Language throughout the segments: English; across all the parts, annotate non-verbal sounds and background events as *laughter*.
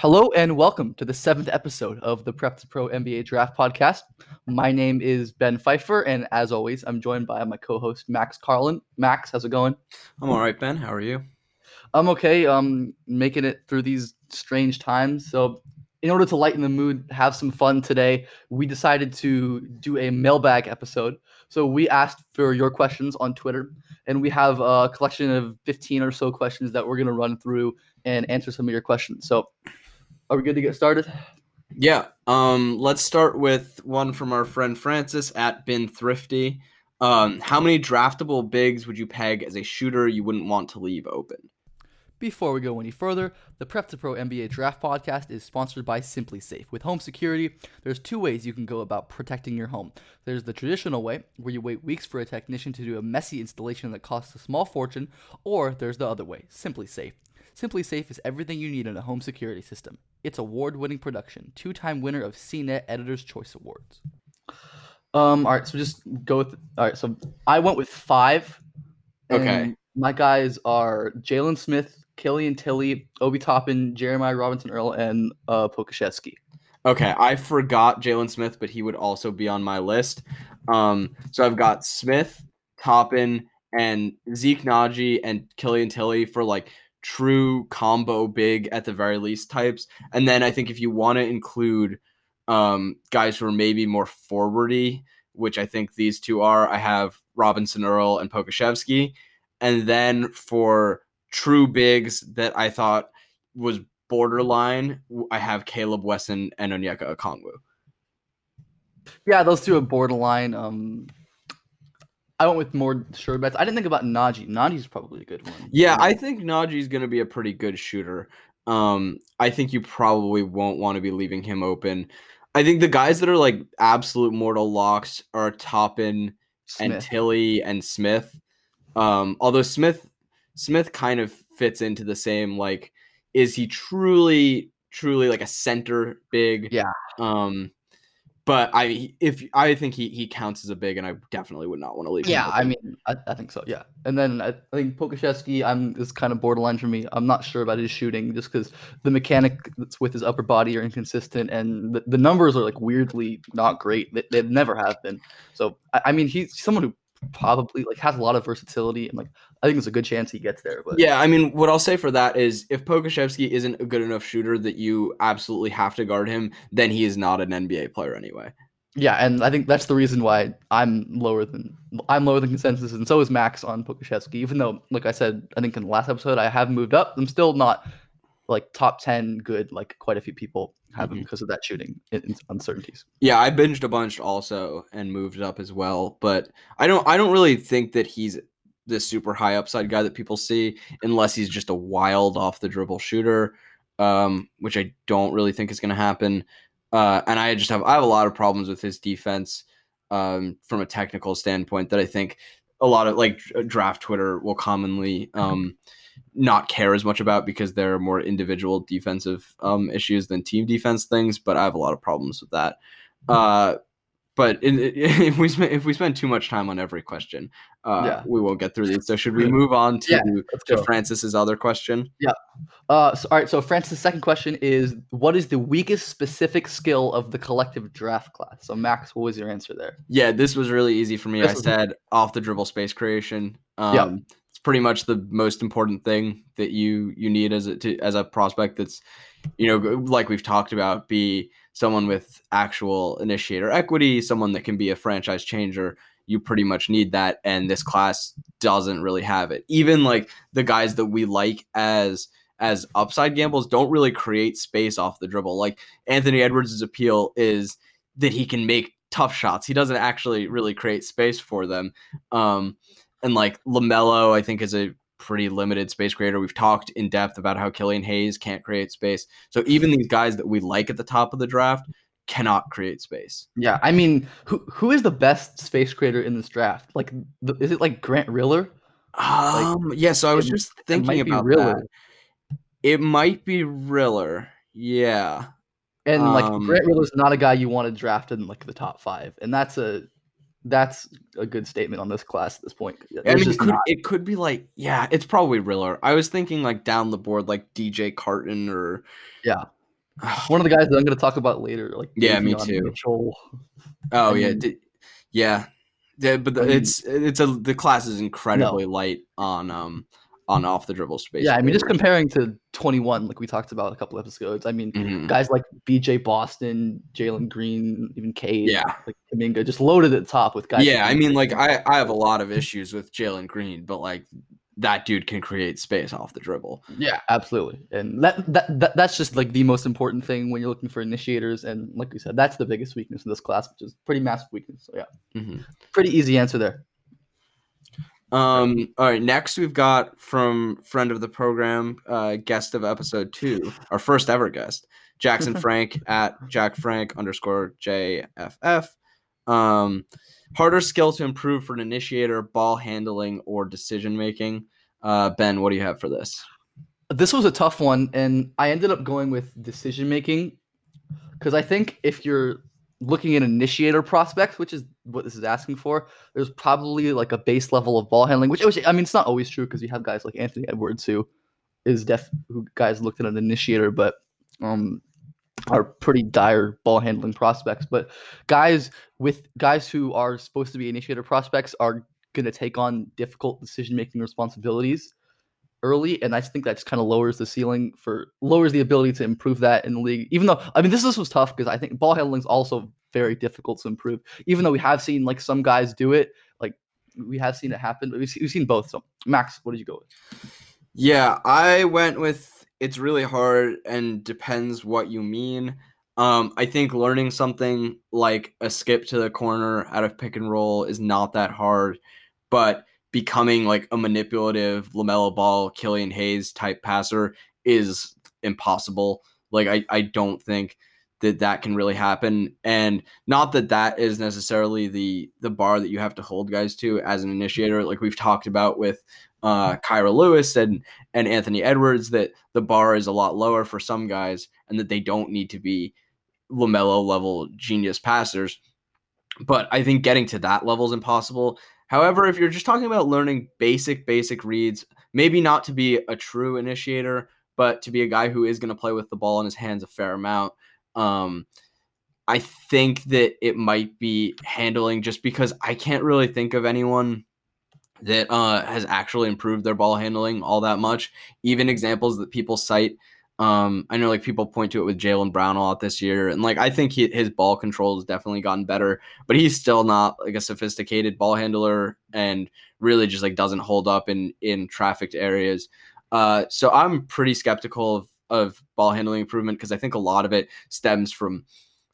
Hello and welcome to the seventh episode of the Prep to Pro NBA Draft Podcast. My name is Ben Pfeiffer, and as always, I'm joined by my co-host Max Carlin. Max, how's it going? I'm all right, Ben. How are you? I'm okay. Um, making it through these strange times. So, in order to lighten the mood, have some fun today, we decided to do a mailbag episode. So we asked for your questions on Twitter, and we have a collection of 15 or so questions that we're gonna run through and answer some of your questions. So, are we good to get started? Yeah. Um, let's start with one from our friend Francis at Bin Thrifty. Um, how many draftable bigs would you peg as a shooter you wouldn't want to leave open? Before we go any further, the Prep to Pro NBA Draft Podcast is sponsored by SimpliSafe. With home security, there's two ways you can go about protecting your home. There's the traditional way, where you wait weeks for a technician to do a messy installation that costs a small fortune, or there's the other way, SimpliSafe. SimpliSafe is everything you need in a home security system. It's award-winning production, two-time winner of CNET Editor's Choice Awards. Um, all right, so just go with. All right, so I went with five. Okay. My guys are Jalen Smith, Killian Tillie, Obi Toppin, Jeremiah Robinson Earl, and uh, Pokusevski. Okay, I forgot Jalen Smith, but he would also be on my list. Um, so I've got Smith, Toppin, and Zeke Nnaji and Killian Tillie for like true combo big at the very least types. And then I think if you want to include um, guys who are maybe more forwardy, which I think these two are, I have Robinson Earl and Pokusevski. And then for true bigs that I thought was borderline, I have Kaleb Wesson and Onyeka Okongwu. Yeah, those two are borderline. Um, I went with more sure bets. I didn't think about Nnaji. Nnaji's probably a good one. Yeah, I think Nnaji's going to be a pretty good shooter. Um, I think you probably won't want to be leaving him open. I think the guys that are like absolute mortal locks are Toppin and Tillie and Smith. Um, although Smith Smith kind of fits into the same like is he truly truly like a center big? Yeah. Um but I if I think he he counts as a big and I definitely would not want to leave him Yeah, I mean, I, I think so. Yeah, and then I, I think Pokusevski, I'm is kind of borderline for me. I'm not sure about his shooting just because the mechanic that's with his upper body are inconsistent, and the, the numbers are like weirdly not great. They, they never have been. So I, I mean, he's someone who probably like has a lot of versatility, and like I think there's a good chance he gets there. But Yeah, I mean, what I'll say for that is if Pokusevski isn't a good enough shooter that you absolutely have to guard him, then he is not an NBA player anyway. Yeah, and I think that's the reason why I'm lower than I'm lower than consensus, and so is Max on Pokusevski. Even though, like I said, I think in the last episode I have moved up. I'm still not like top ten good, like quite a few people have him Mhm. because of that shooting in- in- uncertainties. Yeah, I binged a bunch also and moved up as well, but I don't I don't really think that he's this super high upside guy that people see unless he's just a wild off the dribble shooter, um, which I don't really think is going to happen. Uh, and I just have I have a lot of problems with his defense um, from a technical standpoint that I think a lot of like draft Twitter will commonly um, not care as much about because there are more individual defensive um, issues than team defense things. But I have a lot of problems with that. Uh, but in, *laughs* if we spend if we spend too much time on every question, uh, Yeah. we won't get through these. So should we move on to, Yeah, to go. Francis's other question? Yeah. Uh, so, all right. So Francis' second question is, what is the weakest specific skill of the collective draft class? So Max, what was your answer there? Yeah, this was really easy for me. This I said off the dribble space creation. Um, Yeah. Pretty much the most important thing that you you need as a to, as a prospect that's you know like we've talked about be someone with actual initiator equity someone that can be a franchise changer. You pretty much need that and this class doesn't really have it. Even like the guys that we like as as upside gambles don't really create space off the dribble. Like anthony edwards' appeal is that he can make tough shots. He doesn't actually really create space for them. Um and like LaMelo, I think is a pretty limited space creator. We've talked in depth about how Killian Hayes can't create space. So even these guys that we like at the top of the draft cannot create space. Yeah, I mean, who who is the best space creator in this draft? Like, the, is it like Grant Riller? Um, yeah. So I was it- just thinking about Riller. that. It might be Riller. Yeah. And like Um, Grant Riller's not a guy you want to draft in like the top five, and that's a that's a good statement on this class at this point. I mean, it could, not- it could be like, yeah, it's probably Riller. I was thinking like down the board, like DJ Carton or Yeah. *sighs* one of the guys that I'm going to talk about later. Like Yeah, me too. Mitchell. Oh yeah, di- yeah, yeah. But the, I mean- it's it's a the class is incredibly light on um on off the dribble space. Yeah, I mean, just comparing to 21, like we talked about a couple episodes. I mean, Mhm. guys like BJ Boston, Jalen Green, even Cade, Yeah. like Kuminga, just loaded at the top with guys. Yeah, I mean, like I I have a lot of issues with Jalen Green, but like that dude can create space off the dribble. Yeah, absolutely. And that, that that that's just like the most important thing when you're looking for initiators. And like we said, that's the biggest weakness in this class, which is pretty massive weakness. So yeah, Mhm. pretty easy answer there. Um. All right. Next, we've got from friend of the program, uh, guest of episode two, our first ever guest, Jackson *laughs* Frank at Jack Frank underscore JFF. Um, harder skill to improve for an initiator, ball handling, or decision making. Uh, Ben, what do you have for this? This was a tough one, and I ended up going with decision making because I think if you're looking at initiator prospects, which is what this is asking for, there's probably like a base level of ball handling, which, which I mean, it's not always true because you have guys like Anthony Edwards who is def who guys looked at an initiator, but um are pretty dire ball handling prospects. But guys with guys who are supposed to be initiator prospects are going to take on difficult decision making responsibilities early, and I just think that just kind of lowers the ceiling for lowers the ability to improve that in the league. Even though I mean this this was tough because I think ball handling is also very difficult to improve. Even though we have seen like some guys do it, like we have seen it happen, we've we've seen both. So Max, what did you go with? Yeah, I went with it's really hard and depends what you mean. Um, I think learning something like a skip to the corner out of pick and roll is not that hard, but becoming like a manipulative Lamelo Ball, Killian Hayes type passer is impossible. Like I, I don't think that that can really happen, and not that that is necessarily the the bar that you have to hold guys to as an initiator. Like we've talked about with uh, Kira Lewis and and Anthony Edwards that the bar is a lot lower for some guys and that they don't need to be Lamelo level genius passers. But I think getting to that level is impossible. However, if you're just talking about learning basic basic reads, maybe not to be a true initiator, but to be a guy who is going to play with the ball in his hands a fair amount. Um, I think that it might be handling just because I can't really think of anyone that uh, has actually improved their ball handling all that much. Even examples that people cite, um, I know like people point to it with Jaylen Brown a lot this year, and like I think he, his ball control has definitely gotten better, but he's still not like a sophisticated ball handler, and really just like doesn't hold up in in trafficked areas. Uh, so I'm pretty skeptical of of ball handling improvement because I think a lot of it stems from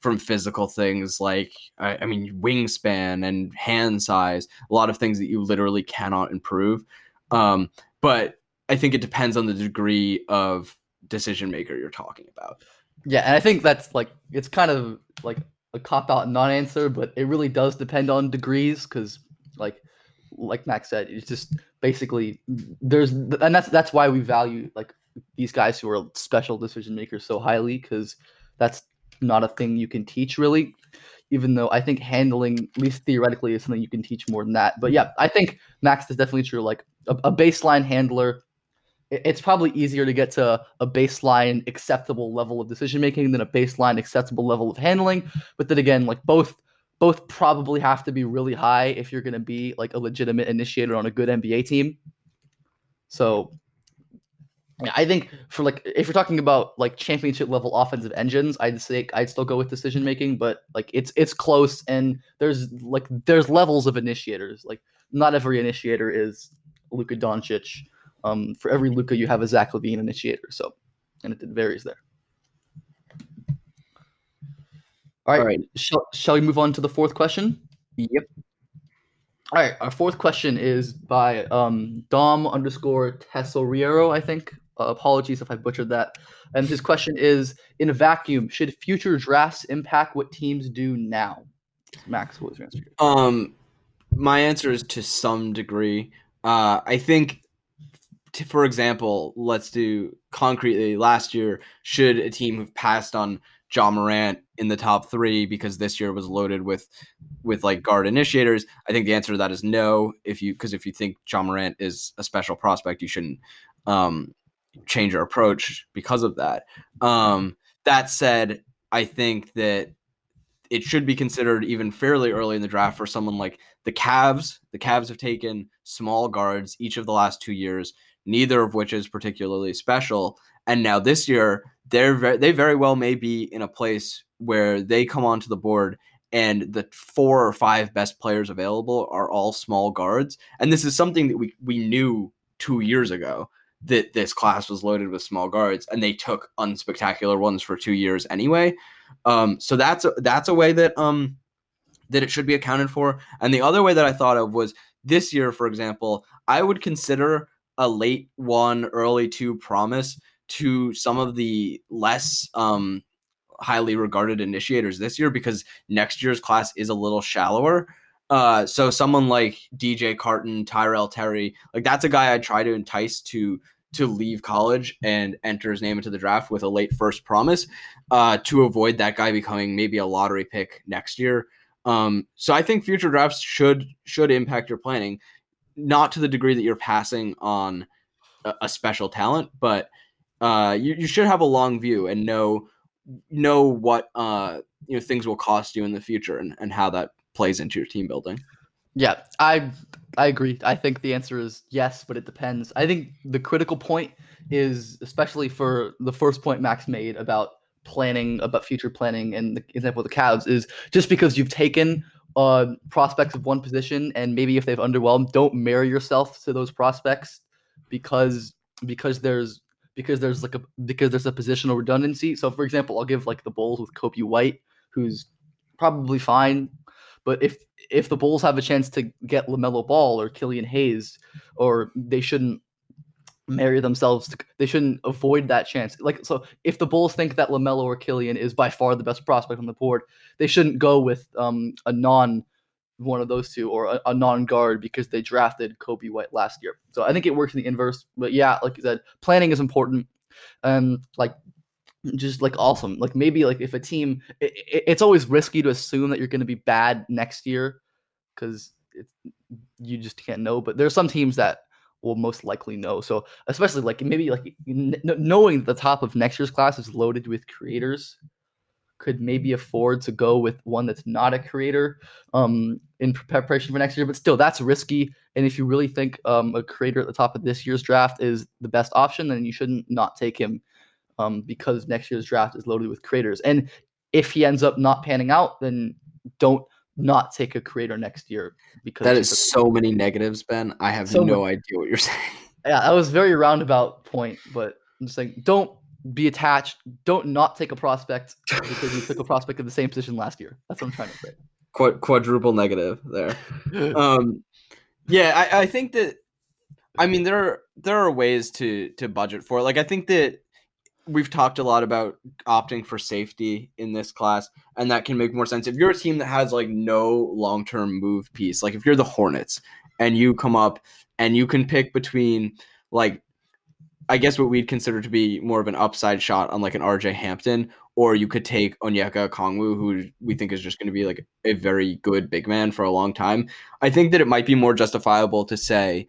from physical things like I, I mean wingspan and hand size a lot of things that you literally cannot improve um, but i think it depends on the degree of decision maker you're talking about Yeah, and I think that's like it's kind of like a cop out non-answer, but it really does depend on degrees because like like Max said, it's just basically there's and that's that's why we value like these guys who are special decision makers so highly because that's not a thing you can teach really. Even though I think handling, at least theoretically, is something you can teach more than that. But yeah, I think Max is definitely true. Like a, a baseline handler it's probably easier to get to a baseline acceptable level of decision making than a baseline acceptable level of handling. But then again, like both both probably have to be really high if you're going to be like a legitimate initiator on a good NBA team. So I think for like if you're talking about like championship level offensive engines, I'd say I'd still go with decision making, but like it's it's close and there's like there's levels of initiators. Like not every initiator is Luka Doncic. Um, for every Luka, you have a Zach LaVine initiator. So, and it, varies there. All right. All right. Shall, shall we move on to the fourth question? Yep. All right. Our fourth question is by um, Dom underscore Tesorero, I think. Uh, apologies if I butchered that. And his question is In a vacuum, should future drafts impact what teams do now? Max, what was your answer? Um, my answer is to some degree. Uh, I think, t- for example, let's do concretely. Last year, should a team have passed on Ja Morant in the top three because this year was loaded with with like guard initiators? I think the answer to that is no. If you because if you think Ja Morant is a special prospect, you shouldn't um, change your approach because of that. Um, that said, I think that it should be considered even fairly early in the draft for someone like the Cavs. The Cavs have taken small guards each of the last two years, neither of which is particularly special. And now this year, they're they very well may be in a place where they come onto the board and the four or five best players available are all small guards. And this is something that we we knew two years ago that this class was loaded with small guards, and they took unspectacular ones for two years anyway. Um, so that's a, that's a way that um that it should be accounted for. And the other way that I thought of was this year, for example, I would consider a late one, early two promise to some of the less um highly regarded initiators this year because next year's class is a little shallower. Uh, so someone like DJ Carton, Tyrell Terry, like that's a guy I try to entice to to leave college and enter his name into the draft with a late first promise uh, to avoid that guy becoming maybe a lottery pick next year. Um, so I think future drafts should should impact your planning, not to the degree that you're passing on a, a special talent, but uh, you, you should have a long view and know know what uh, you know things will cost you in the future and, and how that plays into your team building. Yeah, I I agree. I think the answer is yes, but it depends. I think the critical point is especially for the first point Max made about planning about future planning and the example of the Cavs is just because you've taken uh, prospects of one position and maybe if they've underwhelmed, don't marry yourself to those prospects because because there's because there's like a because there's a positional redundancy. So for example, I'll give like the Bulls with Coby White, who's probably fine, but if if the Bulls have a chance to get LaMelo Ball or Killian Hayes, or they shouldn't marry themselves to, they shouldn't avoid that chance. Like so if the bulls think that lamelo or killian is by far the best prospect on the board they shouldn't go with um, a non one of those two or a, a non-guard because they drafted coby white last year. So i think it works in the inverse but yeah like you said planning is important and like just like awesome. Like maybe like if a team it, it, it's always risky to assume that you're going to be bad next year because you just can't know but there's some teams that will most likely know. So especially like maybe like n- knowing the top of next year's class is loaded with creators could maybe afford to go with one that's not a creator um, in preparation for next year, but still that's risky. And if you really think um, a creator at the top of this year's draft is the best option, then you shouldn't not take him um, because next year's draft is loaded with creators. And if he ends up not panning out, then don't not take a creator next year because that is so many negatives, Ben. I have so no many. idea what you're *laughs* saying. Yeah, that was very roundabout point, but I'm just saying don't be attached. Don't not take a prospect because you took a prospect in the same position last year. That's what I'm trying to say. Qu- quadruple negative there. *laughs* um, yeah, I, I think that. I mean, there are there are ways to to budget for it. Like, I think that we've talked a lot about opting for safety in this class, and that can make more sense. If you're a team that has like no long term move piece, like if you're the Hornets and you come up and you can pick between like I guess what we'd consider to be more of an upside shot on like an RJ Hampton, or you could take Onyeka Kongwu, who we think is just going to be like a very good big man for a long time. I think that it might be more justifiable to say,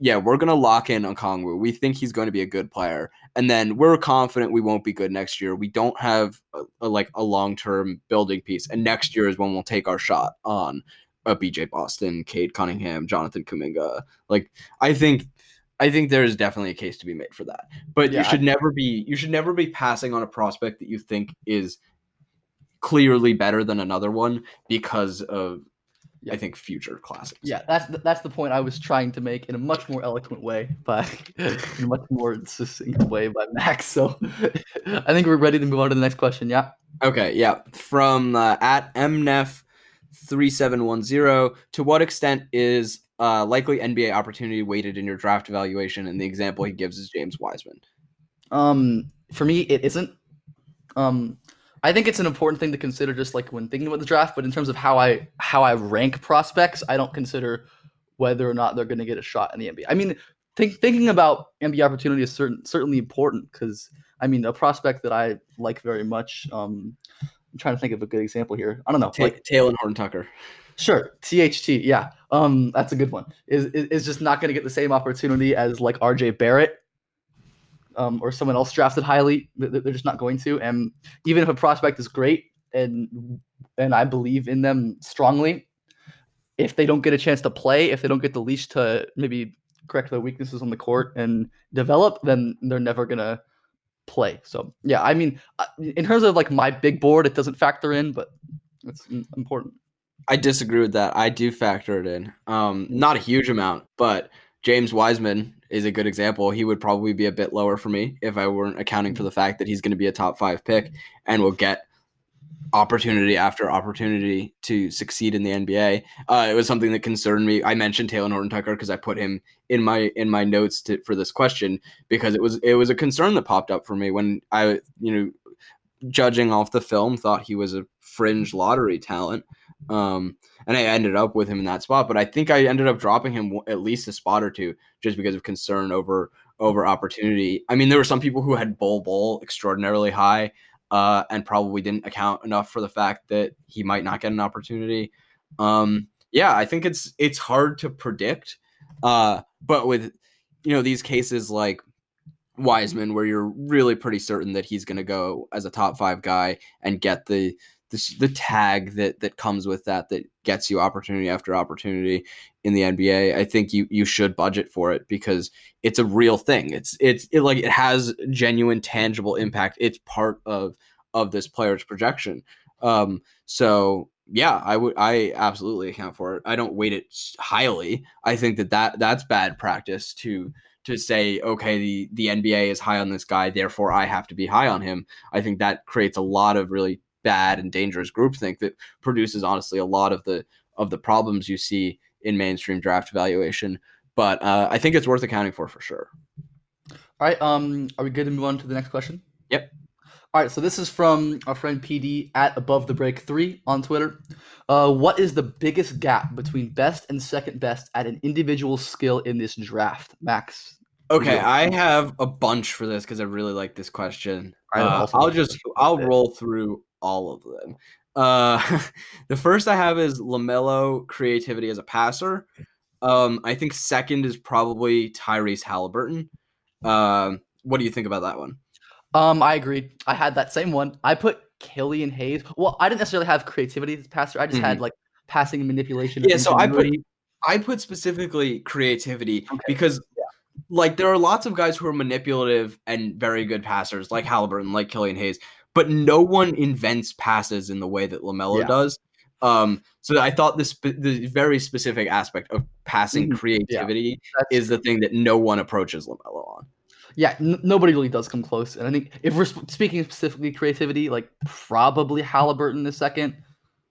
yeah, we're going to lock in on Okongwu. We think he's going to be a good player. And then we're confident we won't be good next year. We don't have a, a, like a long term building piece. And next year is when we'll take our shot on uh, a BJ Boston, Cade Cunningham, Jonathan Kuminga. Like, I think I think there is definitely a case to be made for that. But Yeah, you should never be you should never be passing on a prospect that you think is clearly better than another one because of Yeah. I think future classics. Yeah, that's th- that's the point I was trying to make in a much more eloquent way, by *laughs* in a much more succinct way by Max. So *laughs* I think we're ready to move on to the next question. Yeah. Okay, yeah. From uh, at mnef three seven one zero. To what extent is uh, likely NBA opportunity weighted in your draft evaluation? And the example he gives is James Wiseman. Um, for me, it isn't. Um, I think it's an important thing to consider, just like when thinking about the draft. But in terms of how I how I rank prospects, I don't consider whether or not they're going to get a shot in the NBA. I mean, think, thinking about NBA opportunity is certain, certainly important because I mean, a prospect that I like very much. Um, I'm trying to think of a good example here. I don't know, Ta- like Talen Horton Tucker. Sure, THT, yeah, um, that's a good one. Is is, is just not going to get the same opportunity as like RJ Barrett, um, or someone else drafted highly. Th- th- They're just not going to. And even if a prospect is great and and I believe in them strongly, if they don't get a chance to play, if they don't get the leash to maybe correct their weaknesses on the court and develop, then they're never gonna play. So yeah, I mean, uh, in terms of like my big board, it doesn't factor in, but it's important. I disagree with that. I do factor it in. Um, not a huge amount, but James Wiseman is a good example. He would probably be a bit lower for me if I weren't accounting for the fact that he's going to be a top five pick and will get opportunity after opportunity to succeed in the NBA. Uh, it was something that concerned me. I mentioned Talen Horton Tucker because I put him in my in my notes to, for this question because it was it was a concern that popped up for me when I you know judging off the film thought he was a fringe lottery talent. Um, and I ended up with him in that spot, but I think I ended up dropping him at least a spot or two just because of concern over over opportunity. I mean, there were some people who had Bol Bol extraordinarily high, uh, and probably didn't account enough for the fact that he might not get an opportunity. Um, yeah, I think it's it's hard to predict, uh, but with you know these cases like Wiseman, where you're really pretty certain that he's going to go as a top five guy and get the the, the tag that that comes with that that gets you opportunity after opportunity in the NBA. I think you you should budget for it because it's a real thing. It's it's it, like it has genuine tangible impact. It's part of of this player's projection. Um, so yeah, I would I absolutely account for it. I don't weight it highly. I think that that that's bad practice to to say okay the the NBA is high on this guy, therefore I have to be high on him. I think that creates a lot of really bad and dangerous groupthink that produces honestly a lot of the of the problems you see in mainstream draft evaluation. But uh, I think it's worth accounting for for sure. All right. Um, are we good to move on to the next question? Yep. All right. So this is from our friend PD at Above the Break Three on Twitter. Uh, what is the biggest gap between best and second best at an individual skill in this draft, Max? Okay, I have a bunch for this because I really like this question. Uh, I'll just I'll roll through all of them. Uh, *laughs* the first I have is Lamelo creativity as a passer. Um, I think second is probably Tyrese Halliburton. Um, what do you think about that one? Um, I agreed. I had that same one. I put Killian Hayes. Well, I didn't necessarily have creativity as a passer. I just had like passing and manipulation. Mm-hmm. Yeah, so I put- I put specifically creativity Okay, because like there are lots of guys who are manipulative and very good passers, like Halliburton, like Killian Hayes, but no one invents passes in the way that Lamelo Yeah. does. Um, so I thought this the very specific aspect of passing Mhm, creativity That's is the thing that no one approaches Lamelo on. Yeah, n- nobody really does come close. And I think if we're sp- speaking specifically creativity, like probably Halliburton is 2nd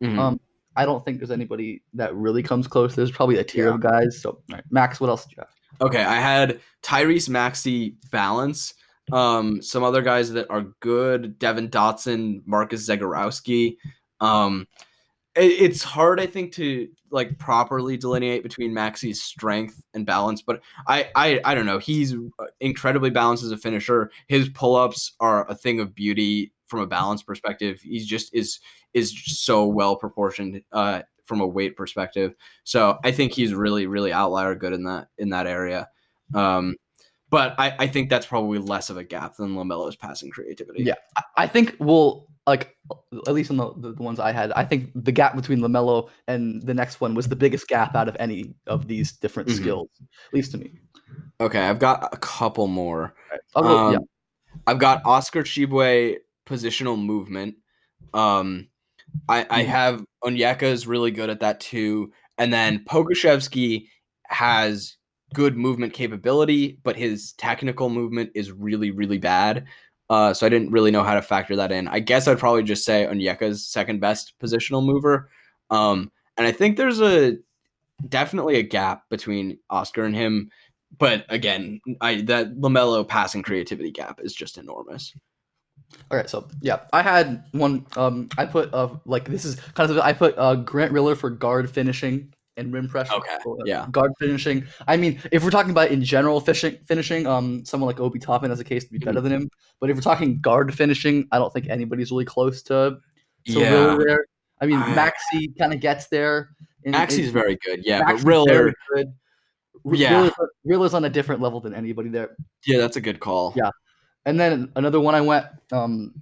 Mhm. Um, I don't think there's anybody that really comes close. There's probably a tier Yeah. of guys. So, all right, Max, what else did you have? Okay, I had Tyrese Maxey balance. Um, some other guys that are good: Devon Dotson, Marcus Zegarowski. Um, it- it's hard, I think, to like properly delineate between Maxey's strength and balance. But I, I, I don't know. He's incredibly balanced as a finisher. His pull-ups are a thing of beauty from a balance perspective. He's just is is so well proportioned uh, from a weight perspective. So I think he's really, really outlier good in that in that area. Um, but I, I think that's probably less of a gap than Lamelo's passing creativity. Yeah. I, I think we'll like at least in the, the, the ones I had, I think the gap between Lamelo and the next one was the biggest gap out of any of these different Mhm. skills, at least to me. Okay, I've got a couple more. I'll go, Um, yeah. I've got Oscar Tshiebwe positional movement. Um, I, I Mhm. have Onyeka is really good at that too, and then Pokusevski has good movement capability, but his technical movement is really really bad. Uh, so I didn't really know how to factor that in. I guess I'd probably just say Onyeka's second best positional mover. Um, and I think there's a definitely a gap between Oscar and him. But again, I that Lamelo passing creativity gap is just enormous. All right, so yeah, I had one. Um, I put uh like this is kind of I put uh Grant Riller for guard finishing and rim pressure. Okay, uh, yeah. guard finishing. I mean, if we're talking about in general fishing finishing, um, someone like Obi Toppin has a case to be Mm-hmm. better than him. But if we're talking guard finishing, I don't think anybody's really close to. Yeah. Riller. I mean, Maxey kind of gets there. in- Maxey's in- very good, yeah, Maxey's but Riller, good. Yeah. Riller's, Riller's on a different level than anybody there. yeah, that's a good call. Yeah. And then another one I went. Um,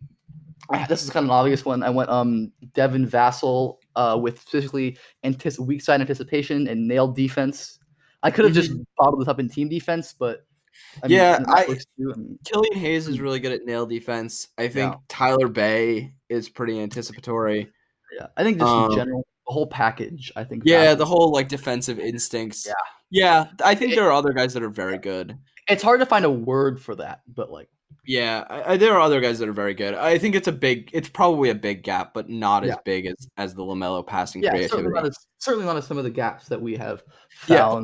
this is kind of an obvious one. I went um Devin Vassell uh, with specifically antici- weak side anticipation and nailed defense. I could have just bottled this up in team defense, but I mean, Yeah, I- too, and- Killian Hayes is really good at nail defense. I think Yeah. Tyler Bey is pretty anticipatory. yeah, I think just Um, in general, the whole package. I think. Yeah, the whole like defensive instincts. Yeah. Yeah, I think It- there are other guys that are very good. it's hard to find a word for that, but like, Yeah, I, I, there are other guys that are very good. I think it's a big, it's probably a big gap, but not as Yeah. big as as the Lamelo passing yeah, creativity. certainly not, as, certainly not as some of the gaps that we have Yeah.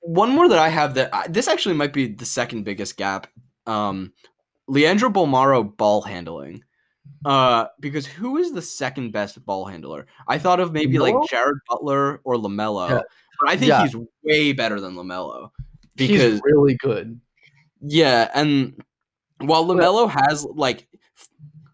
One more that I have that I, this actually might be the second biggest gap. Um, Leandro Bolmaro ball handling. Uh, because who is the second best ball handler? I thought of maybe Lamelo? like Jared Butler or Lamelo, Yeah. but I think Yeah. he's way better than Lamelo. He's Because really good. yeah, and while Lamelo has like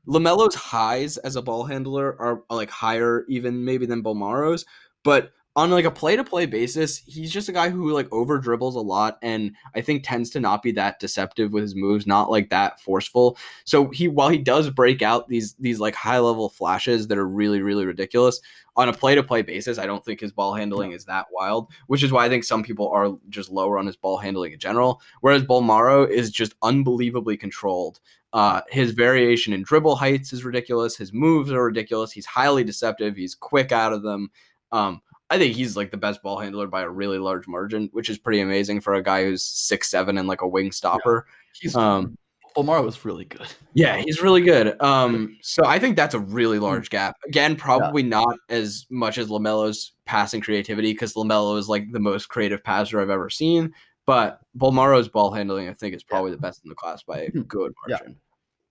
Lamelo's highs as a ball handler are, are like higher even maybe than Bolmaro's, but on like a play to play basis, he's just a guy who like over dribbles a lot and I think tends to not be that deceptive with his moves, not like that forceful. So he while he does break out these these like high level flashes that are really really ridiculous on a play to play basis, I don't think his ball handling is that wild, which is why I think some people are just lower on his ball handling in general. Whereas Bolmaro is just unbelievably controlled. Uh, his variation in dribble heights is ridiculous. His moves are ridiculous. He's highly deceptive. He's quick out of them. Um, I think he's like the best ball handler by a really large margin, which is pretty amazing for a guy who's six seven and like a wing stopper. He's Um, Omar was really good. yeah, he's really good. Um, so I think that's a really large gap. Again, probably not as much as Lamelo's passing creativity because Lamelo is like the most creative passer I've ever seen. But Bolmaro's ball handling, I think, is probably the best in the class by a Mhm. good Yeah. margin.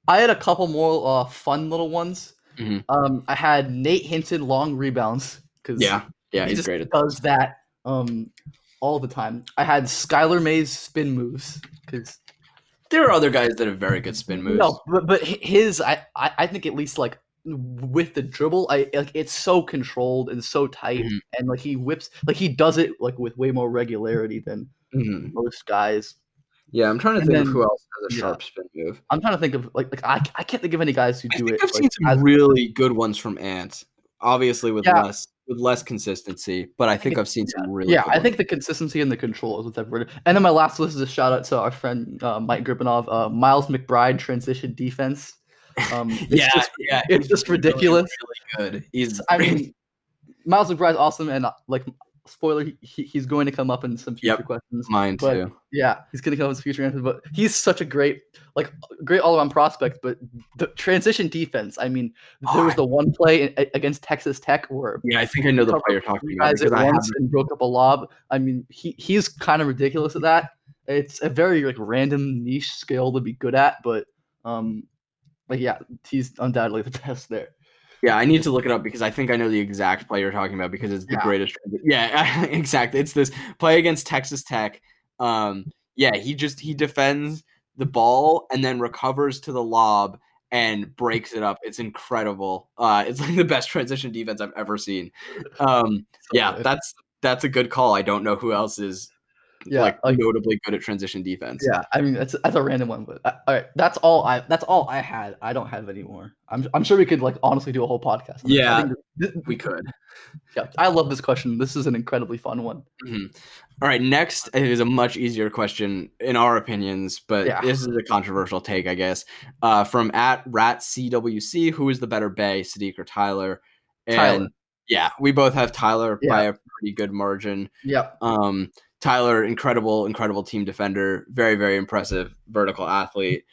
I had a couple more uh, fun little ones. Mhm. Um, I had Nate Hinton long rebounds because Yeah, yeah, he he's just great at does that um all the time. I had Skylar Mays spin moves because There are other guys that have very good spin moves. no, but but his I, I I think at least like with the dribble, I like it's so controlled and so tight, Mhm. and like he whips like he does it like with way more regularity than Mhm. most guys. Yeah, I'm trying to And think then- of who else has a yeah. sharp spin move. I'm trying to think of like like I, I can't think of any guys who I do it. I've like, seen some really good ones from Ant. Obviously, with Yeah. less with less consistency, but I think I've seen some really. yeah, I think the consistency and the control is what's everywhere. And then my last list is a shout out to our friend uh, Mike Gripinov, uh, Miles McBride transition defense. Um, *laughs* it's yeah, just, yeah, it's just really, ridiculous. Really good. He's. I *laughs* mean, Miles McBride's awesome, and uh, like spoiler, he, he's going to come up in some future Yep. questions. mine but- too. Yeah, he's going to come up in some future answers, but he's such a great, like, great all around prospect. But the transition defense, I mean, there was Oh, the one play in, against Texas Tech where Yeah, I think I know the player you're talking about guys at I once and broke up a lob. I mean, he he's kind of ridiculous at that. It's a very like random niche skill to be good at, but um, like yeah, he's undoubtedly the *laughs* best there. Yeah, I need to look it up because I think I know the exact play you're talking about because it's the Yeah. greatest. Yeah, *laughs* exactly. It's this play against Texas Tech. Um, yeah, he just he defends the ball and then recovers to the lob and breaks it up. It's incredible. Uh, it's like the best transition defense I've ever seen. Um, yeah, that's that's a good call. I don't know who else is Yeah, like, like- notably good at transition defense. Yeah, I mean that's that's a random one, but uh, all right, that's all I that's all I had. I don't have any more. I'm I'm sure we could like honestly do a whole podcast. this. Yeah, think We could. Yeah, I love this question. This is an incredibly fun one. Mhm. All right, next is a much easier question in our opinions, but Yeah. this is a controversial take, I guess. Uh, from at Rat CWC, who is the better Bey, Saddiq or Tyler? And Tyler. yeah, we both have Tyler Yeah. by a pretty good margin. Yep. Um, Tyler, incredible, incredible team defender, very, very impressive vertical athlete.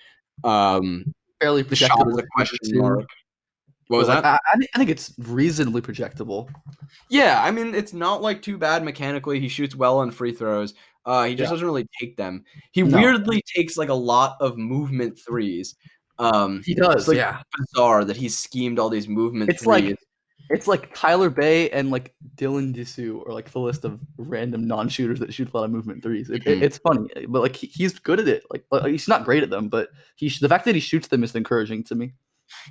Um, Fairly the projectable. a question mark. What was Like, that? I, I think- it's reasonably projectable. Yeah, I mean, it's not like too bad mechanically. He shoots well on free throws. Uh, he just Yeah. doesn't really take them. He No. weirdly takes like a lot of movement threes. Um, He does. it's like yeah. bizarre that he's schemed all these movement It's like- threes. It's like Tyler Bey and like Dylan Dessou or like the list of random non-shooters that shoot a lot of movement threes. It, it- Mhm. it's funny, but like he, he's good at it. Like, like, he's not great at them, but he the fact that he shoots them is encouraging to me.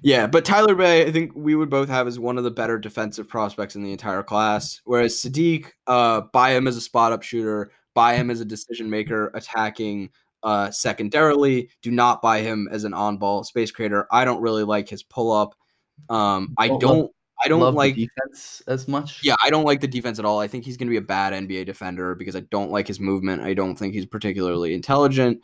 yeah, but Tyler Bey, I think we would both have as one of the better defensive prospects in the entire class. Whereas Saddiq, uh, buy him as a spot up shooter, buy him as a decision maker, attacking. Uh, secondarily, do not buy him as an on ball space creator. I don't really like his pull up. Um, I don't. I don't like defense as much. Yeah, I don't like the defense at all. I think he's going to be a bad NBA defender because I don't like his movement. I don't think he's particularly intelligent.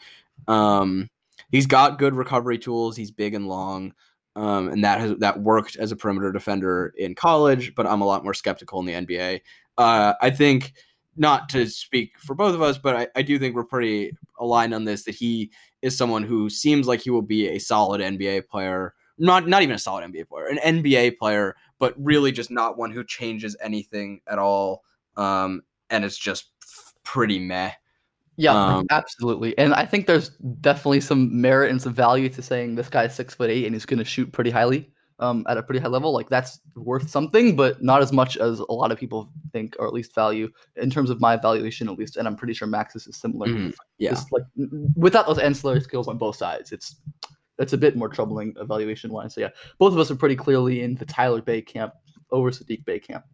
Um, he's got good recovery tools. He's big and long, um, and that has that worked as a perimeter defender in college. But I'm a lot more skeptical in the NBA. Uh, I think not to speak for both of us, but I, I do think we're pretty aligned on this. That he is someone who seems like he will be a solid NBA player. Not not even a solid NBA player, an NBA player but really just not one who changes anything at all. Um, and it's just pretty meh. Yeah, Um, absolutely. And I think there's definitely some merit and some value to saying this guy's six foot eight and he's going to shoot pretty highly, um, at a pretty high level. Like that's worth something, but not as much as a lot of people think, or at least value in terms of my evaluation, at least. And I'm pretty sure Max's is similar. Mhm. Yeah. Just like without those ancillary skills on both sides, it's it's a bit more troubling evaluation wise. So yeah, both of us are pretty clearly in the Tyler Bey camp over Saddiq Bey camp.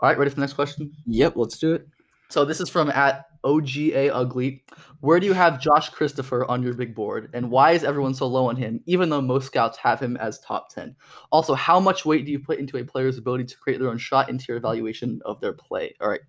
All right, ready for the next question? Yep, let's do it. So this is from at OGA Ugly. Where do you have Josh Christopher on your big board, and why is everyone so low on him, even though most scouts have him as top ten? Also, how much weight do you put into a player's ability to create their own shot into your evaluation of their play? All right,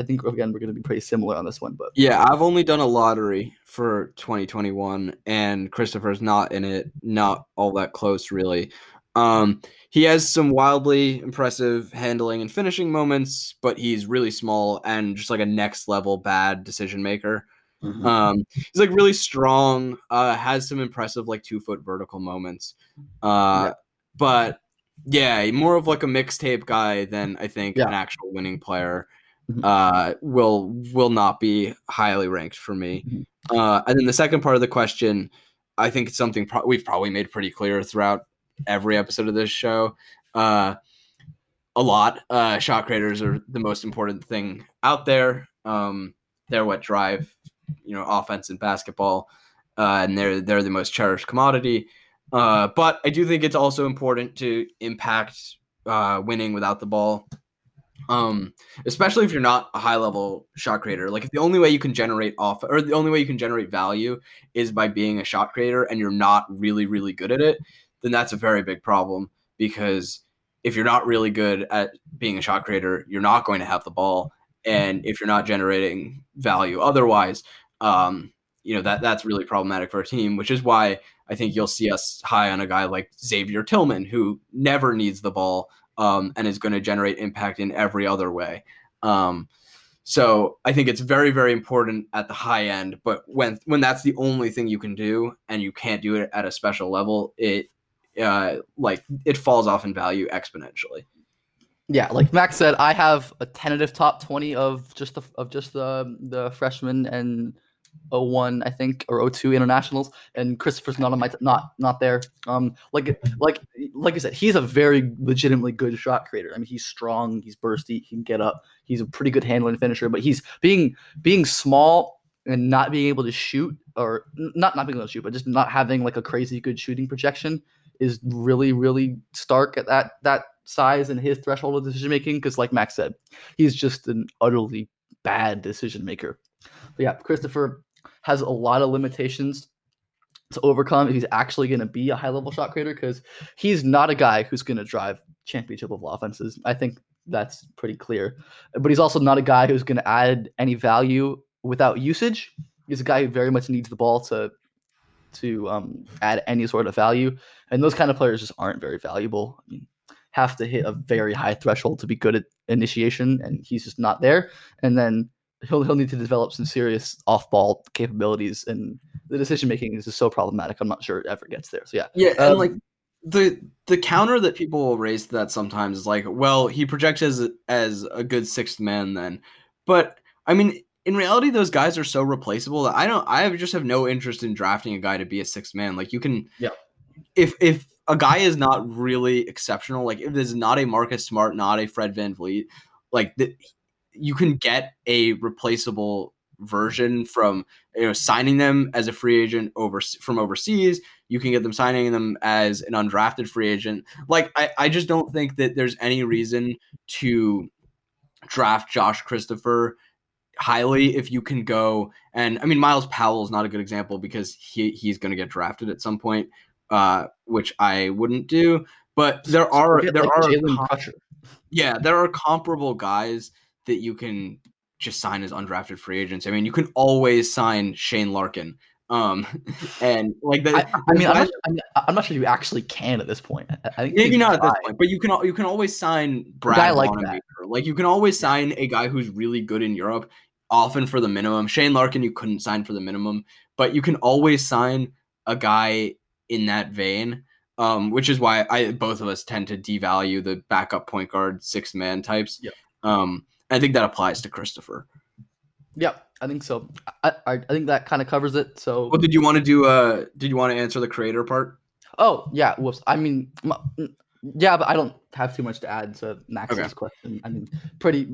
I think again we're going to be pretty similar on this one, but Yeah, I've only done a lottery for 2021, and Christopher's not in it, not all that close, really. Um, he has some wildly impressive handling and finishing moments, but he's really small and just like a next level bad decision maker. Um, he's like really strong. Uh, has some impressive like two foot vertical moments. Uh, Yeah. but yeah, more of like a mixtape guy than I think Yeah. an actual winning player. Mhm. Uh, will will not be highly ranked for me. Mhm. Uh, and then the second part of the question, I think it's something pro- we've probably made pretty clear throughout every episode of this show. Uh, a lot. Uh, shot creators are the most important thing out there. Um, they're what drive, you know, offense in basketball, uh, and they're they're the most cherished commodity. Uh, but I do think it's also important to impact uh, winning without the ball. Um, especially if you're not a high level shot creator. Like if the only way you can generate off or the only way you can generate value is by being a shot creator and you're not really, really good at it, then that's a very big problem because if you're not really good at being a shot creator, you're not going to have the ball. And if you're not generating value otherwise, um, you know, that that's really problematic for a team, which is why I think you'll see us high on a guy like Xavier Tillman, who never needs the ball um, and is going to generate impact in every other way. Um, so I think it's very, very important at the high end. But when when that's the only thing you can do, and you can't do it at a special level, it uh, like it falls off in value exponentially. yeah, like Max said, I have a tentative top twenty of just the of just the the freshmen and 01 I think or 02 internationals and Christopher's not on my t- not not there um like like like I said he's a very legitimately good shot creator I mean he's strong he's bursty he can get up he's a pretty good handling finisher but he's being being small and not being able to shoot or not not being able to shoot but just not having like a crazy good shooting projection is really really stark at that that size and his threshold of decision making because like Max said he's just an utterly bad decision maker. But yeah, Christopher has a lot of limitations to overcome if he's actually going to be a high level shot creator because he's not a guy who's going to drive championship level offenses. I think that's pretty clear. But he's also not a guy who's going to add any value without usage. He's a guy who very much needs the ball to to um, add any sort of value, and those kind of players just aren't very valuable. I mean, have to hit a very high threshold to be good at initiation, and he's just not there. And then he'll he'll need to develop some serious off ball capabilities, and the decision making is just so problematic. I'm not sure it ever gets there. So yeah, Yeah, and Um, like the the counter that people will raise to that sometimes is like, well, he projects as as a good sixth man then, but I mean, in reality, those guys are so replaceable that I don't. I have- just have no interest in drafting a guy to be a sixth man. Like you can, Yeah. If if a guy is not really exceptional, like if there's not a Marcus Smart, not a Fred VanVleet, like the, you can get a replaceable version from you know signing them as a free agent over from overseas. You can get them signing them as an undrafted free agent. Like i, I just don't think that there's any reason to draft josh christopher highly if you can go and i mean Myles Powell is not a good example because he he's going to get drafted at some point uh which i wouldn't do but there are there like, are com- yeah, there are comparable guys that you can just sign as undrafted free agents. I mean, you can always sign Shane Larkin. Um, *laughs* and like the, I, I mean, I'm not, I'm, not sure you actually can at this point. I, think maybe not at this point, but you can you can always sign Brad guy like Wanamaker. Like you can always sign a guy who's really good in Europe, often for the minimum. Shane Larkin, you couldn't sign for the minimum, but you can always sign a guy in that vein. Um, which is why I both of us tend to devalue the backup point guard six man types. Yep. Um, I think that applies to Christopher. Yeah, I think so. I, I, I think that kind of covers it. So, Well, did you want to do? Uh, did you want to answer the creator part? oh yeah, whoops. I mean, m- mm, yeah, but I don't have too much to add to Max's Okay. question. I mean, pretty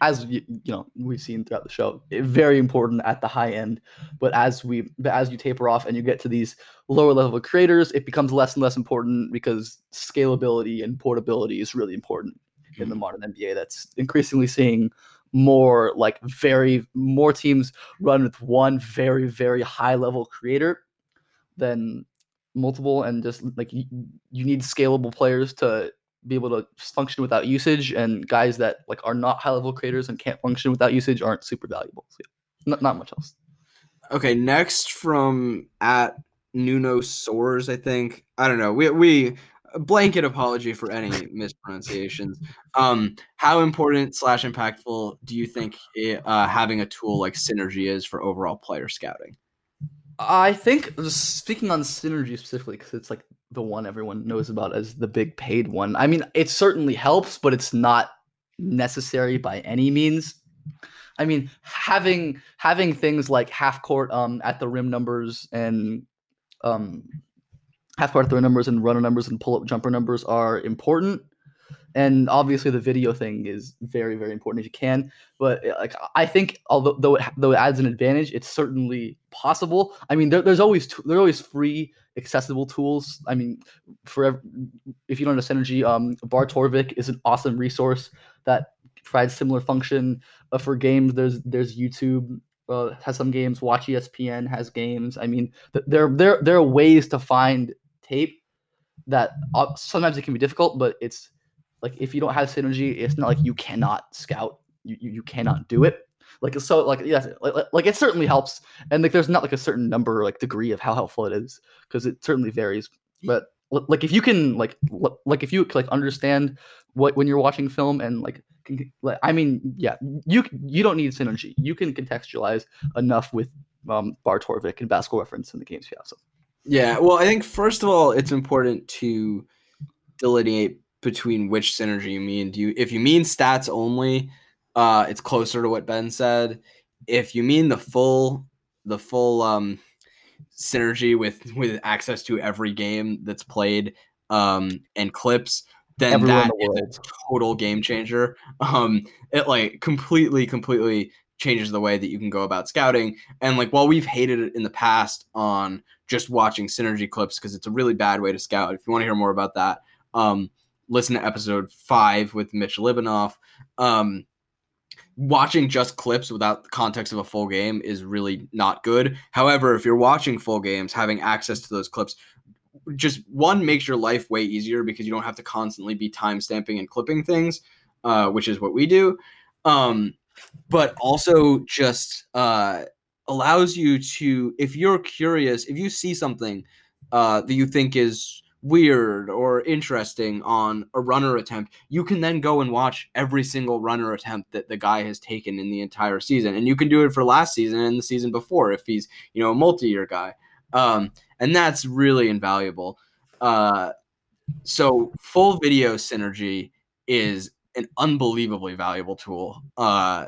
as you, you know we've seen throughout the show, very important at the high end. But as we, but as you taper off and you get to these lower level creators, it becomes less and less important because scalability and portability is really important in the mm-hmm. modern NBA. That's increasingly seeing more like very more teams run with one very very high level creator than multiple and just like you, you need scalable players to be able to function without usage and guys that like are not high level creators and can't function without usage aren't super valuable so yeah, not, not much else Okay, next from at Nuno Soares, I think. I don't know. We we blanket apology for any mispronunciations. Um, how important slash impactful do you think eh, uh, having a tool like Synergy is for overall player scouting? i think speaking on synergy specifically because it's like the one everyone knows about as the big paid one i mean it certainly helps but it's not necessary by any means I mean, having having things like half court um at the rim numbers and um half court throw numbers and runner numbers and pull up jumper numbers are important. And obviously, the video thing is very, very important if you can. But uh, like, I think although though it, though it adds an advantage, it's certainly possible. I mean, there, there's always there's always free accessible tools. I mean, for if you don't know Synergy, um, Bart Torvik is an awesome resource that provides similar function uh, for games. There's there's YouTube uh, has some games. Watch ESPN has games. I mean, th- there there there are ways to find tape that uh, sometimes it can be difficult, but it's like if you don't have synergy, it's not like you cannot scout. You you, you cannot do it. Like so, like yes, like, like- it certainly helps, and like there's not like a certain number like degree of how helpful it is because it certainly varies. But like if you can like like if you like understand what when you're watching film and like like I mean yeah you you don't need synergy. You can contextualize enough with um Bart Torvik and Basketball Reference in the games you have. So Yeah, well, I think first of all, it's important to delineate between which synergy you mean. Do you if you mean stats only, uh, it's closer to what Ben said. If you mean the full the full um synergy with with access to every game that's played um and clips, then Everywhere in that the is a total game changer. Um, it like completely, completely changes the way that you can go about scouting. And like while we've hated it in the past on just watching synergy clips because it's a really bad way to scout. If you want to hear more about that, um, listen to episode five with Mitch Libanoff. Um, watching just clips without the context of a full game is really not good. However, if you're watching full games, having access to those clips just one makes your life way easier because you don't have to constantly be time stamping and clipping things, uh, which is what we do. Um, but also just uh, allows you to, if you're curious, if you see something uh, that you think is weird or interesting on a runner attempt, you can then go and watch every single runner attempt that the guy has taken in the entire season. And you can do it for last season and the season before if he's, you know, a multi-year guy. Um, and that's really invaluable. Uh, so full video synergy is an unbelievably valuable tool uh,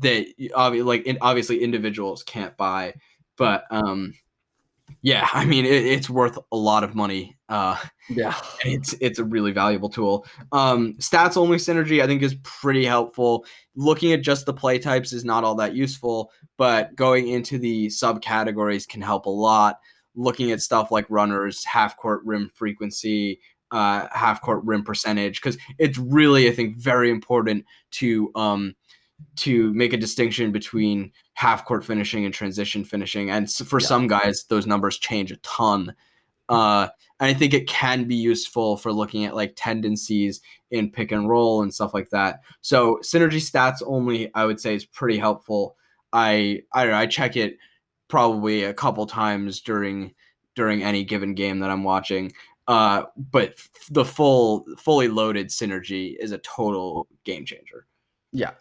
that obviously, like obviously individuals can't buy, but um, yeah, *laughs* I mean it, it's worth a lot of money. Uh, yeah, *laughs* it's it's a really valuable tool. Um, stats only synergy I think is pretty helpful. Looking at just the play types is not all that useful, but going into the subcategories can help a lot. Looking at stuff like runners, half court rim frequency, uh, half court rim percentage, because it's really I think very important to um, to make a distinction between half court finishing and transition finishing. And for yeah. some guys, those numbers change a ton. Uh, and I think it can be useful for looking at like tendencies in pick and roll and stuff like that. So synergy stats only, I would say, is pretty helpful. I I don't know, I check it probably a couple times during during any given game that I'm watching. Uh, but the full fully loaded synergy is a total game changer. Yeah,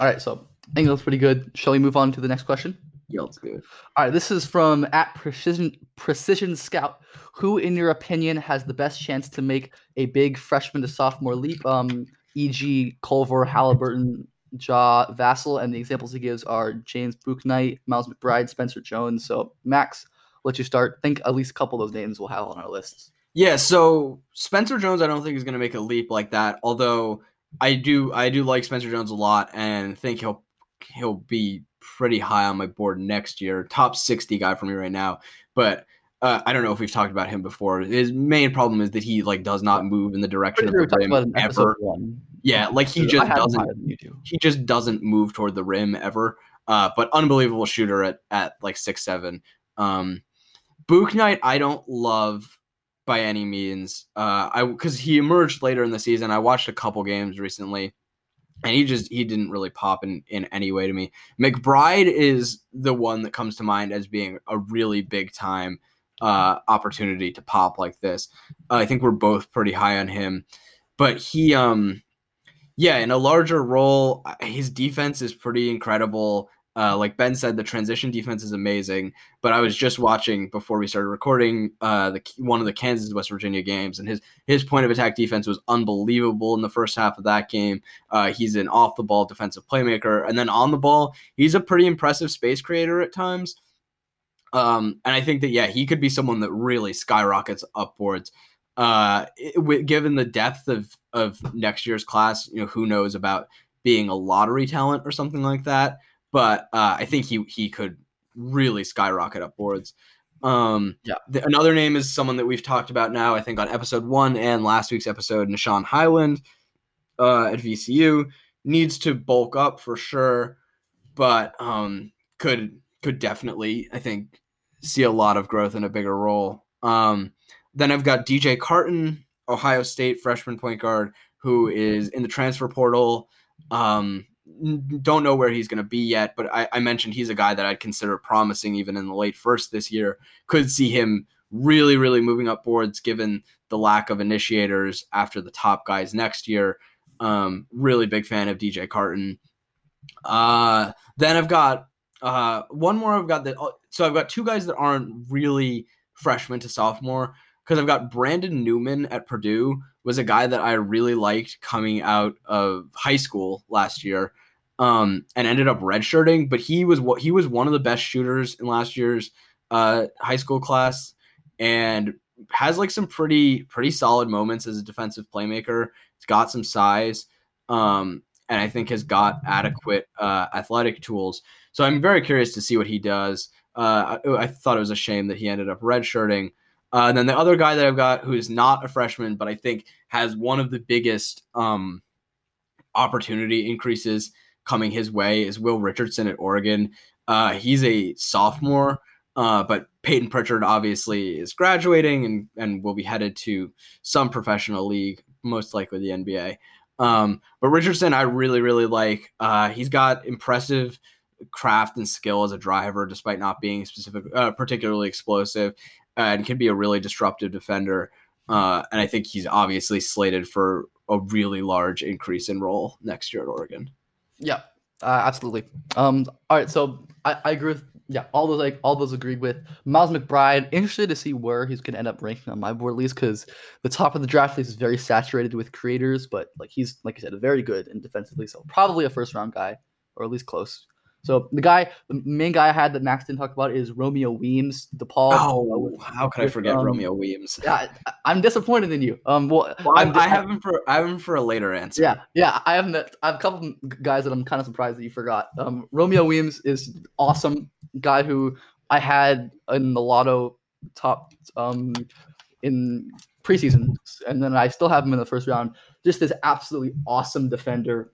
all right, so I think that's pretty good. Shall we move on to the next question? Yeah, let's do it. All right, this is from at Precision Precision Scout. Who, in your opinion, has the best chance to make a big freshman to sophomore leap? Um, e.g., Culver, Halliburton, Ja, Vassell, and the examples he gives are James Bouknight, Miles McBride, Spencer Jones. So, Max, let you start. Think at least a couple of those names we'll have on our lists. Yeah, so Spencer Jones, I don't think is going to make a leap like that. Although I do I do like Spencer Jones a lot and think he'll he'll be pretty high on my board next year. Top 60 guy for me right now. But uh, I don't know if we've talked about him before. His main problem is that he like does not move in the direction of the rim ever. Yeah, like he just doesn't. He just doesn't move toward the rim ever. Uh, but unbelievable shooter at at like six seven. Um, Bouknight, I don't love by any means. Uh, I because he emerged later in the season. I watched a couple games recently, and he just he didn't really pop in in any way to me. McBride is the one that comes to mind as being a really big time uh, opportunity to pop like this. Uh, I think we're both pretty high on him, but he um yeah in a larger role, his defense is pretty incredible. Uh, like Ben said, the transition defense is amazing. But I was just watching before we started recording uh, the one of the Kansas West Virginia games, and his his point of attack defense was unbelievable in the first half of that game. Uh, he's an off the ball defensive playmaker, and then on the ball, he's a pretty impressive space creator at times. Um, and I think that yeah, he could be someone that really skyrockets upwards. Uh, it, given the depth of of next year's class, you know, who knows about being a lottery talent or something like that but uh, I think he he could really skyrocket upwards. Um, yeah. The, another name is someone that we've talked about now. I think on episode one and last week's episode, Nah'Shon Hyland uh, at VCU needs to bulk up for sure, but um, could could definitely I think see a lot of growth in a bigger role. Um, then I've got DJ Carton, Ohio State freshman point guard, who is in the transfer portal. Um, don't know where he's going to be yet, but I, I, mentioned he's a guy that I'd consider promising even in the late first this year. Could see him really, really moving up boards given the lack of initiators after the top guys next year. Um, really big fan of DJ Carton. Uh, then I've got uh, one more. I've got that. Uh, so I've got two guys that aren't really freshman to sophomore because I've got Brandon Newman at Purdue was a guy that I really liked coming out of high school last year, um, and ended up redshirting. But he was what he was one of the best shooters in last year's uh, high school class, and has like some pretty pretty solid moments as a defensive playmaker. He's got some size, um, and I think has got adequate uh, athletic tools. So I'm very curious to see what he does. Uh, I, I, thought it was a shame that he ended up redshirting. Uh, and then the other guy that I've got who is not a freshman, but I think has one of the biggest um, opportunity increases coming his way is Will Richardson at Oregon. Uh, he's a sophomore, uh, but Payton Pritchard obviously is graduating and, and will be headed to some professional league, most likely the NBA. Um, but Richardson, I really, really like. Uh, he's got impressive craft and skill as a driver, despite not being specific, uh, particularly explosive, and can be a really disruptive defender. Uh, and I think he's obviously slated for a really large increase in role next year at Oregon. Yeah, uh, absolutely. Um, all right, so I, I agree with yeah all those like all those agreed with Miles McBride. Interested to see where he's going to end up ranking on my board least because the top of the draft list is very saturated with creators, but like he's like I said, very good and defensively, so probably a first round guy or at least close. So the guy, the main guy I had that Max didn't talk about is Romeo Weems, DePaul. Oh, how could I forget um, Romeo Weems? Yeah, I'm disappointed in you. Um, well, Well, I'm I have him for I have him for a later answer. Yeah, yeah. I have met, I have a couple guys that I'm kind of surprised that you forgot. Um, Romeo Weems is awesome guy who I had in the lotto top um in preseason, and then I still have him in the first round. Just this absolutely awesome defender,